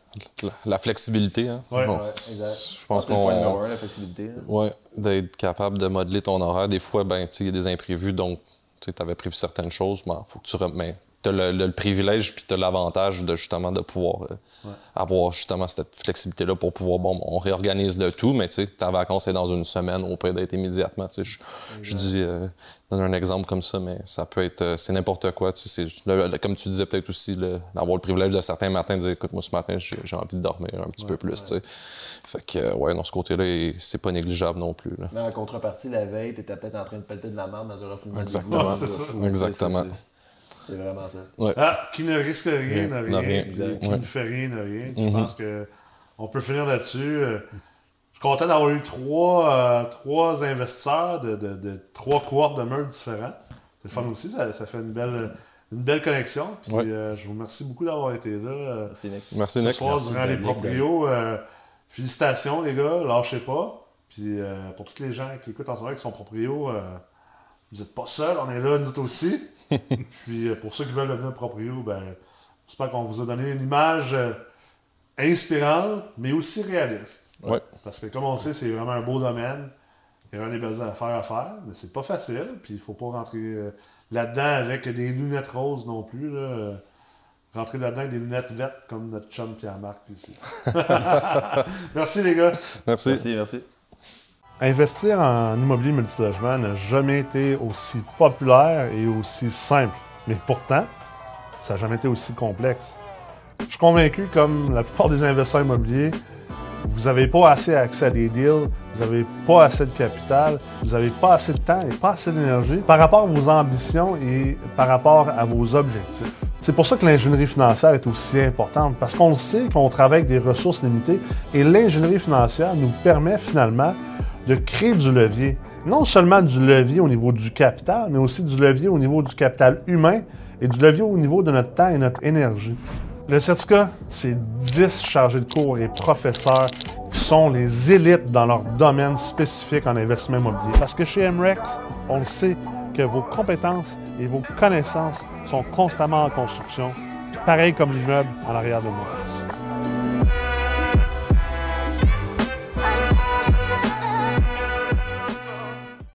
la, la flexibilité, hein. Ouais. Bon, Ouais, exact. Je pense C'est le point numéro qu'on... un, la flexibilité. là. Ouais, d'être capable de modeler ton horaire. Des fois, ben, tu sais, il y a des imprévus, donc tu avais prévu certaines choses, mais faut que tu rem- mais t'as le, le- le privilège puis tu as l'avantage de justement de pouvoir euh, avoir justement cette flexibilité-là pour pouvoir, bon, on réorganise le tout, mais tu sais, ta vacance est dans une semaine, on peut d'être immédiatement. tu sais. Je, je dis, euh, donne un exemple comme ça, mais ça peut être, euh, c'est n'importe quoi. tu sais, c'est- le- le- comme tu disais, peut-être aussi le- d'avoir le privilège de certains matins de dire, écoute, moi ce matin, j'ai j'ai envie de dormir un petit peu plus. tu sais. Fait que, euh, ouais, dans ce côté-là, il- c'est pas négligeable non plus. là. Mais en contrepartie, la veille, t'étais peut-être en train de pelleter de la merde dans un refoulement Exactement. c'est ça. Exactement. C'est vraiment ça. Ouais. Ah, qui ne risque rien n'a rien. Qui, ne fait rien n'a rien. Je pense que on peut finir là-dessus. Content d'avoir eu trois, euh, trois investisseurs de, de, de trois cohortes de meubles différents. C'est le fun aussi, ça, ça fait une belle, une belle connexion. Puis Ouais. euh, je vous remercie beaucoup d'avoir été là. euh, Merci, Nick. Merci, ce Nick. soir Merci, durant les Nick, proprios. euh, félicitations, les gars. Lâchez pas. Puis euh, pour tous les gens qui écoutent en ce moment qui sont proprios, euh, vous n'êtes pas seuls. On est là, nous autres aussi. Puis euh, pour ceux qui veulent devenir proprio, ben, j'espère qu'on vous a donné une image euh, inspirante, mais aussi réaliste. Ouais. Parce que comme on sait, c'est vraiment un beau domaine. Il y a un des belles affaires à faire, mais c'est pas facile. Puis il faut pas rentrer euh, là-dedans avec des lunettes roses non plus. là. Rentrer là-dedans avec des lunettes vertes comme notre chum Pierre-Marc ici. Merci les gars. Merci. Merci, merci. Investir en immobilier multilogement n'a jamais été aussi populaire et aussi simple. Mais pourtant, ça n'a jamais été aussi complexe. Je suis convaincu, comme la plupart des investisseurs immobiliers, vous n'avez pas assez accès à des deals, vous n'avez pas assez de capital, vous n'avez pas assez de temps et pas assez d'énergie par rapport à vos ambitions et par rapport à vos objectifs. C'est pour ça que l'ingénierie financière est aussi importante, parce qu'on sait qu'on travaille avec des ressources limitées et l'ingénierie financière nous permet finalement de créer du levier. Non seulement du levier au niveau du capital, mais aussi du levier au niveau du capital humain et du levier au niveau de notre temps et notre énergie. Le certificat, c'est 10 chargés de cours et professeurs qui sont les élites dans leur domaine spécifique en investissement immobilier. Parce que chez MREX, on le sait que vos compétences et vos connaissances sont constamment en construction, pareil comme l'immeuble en arrière de moi.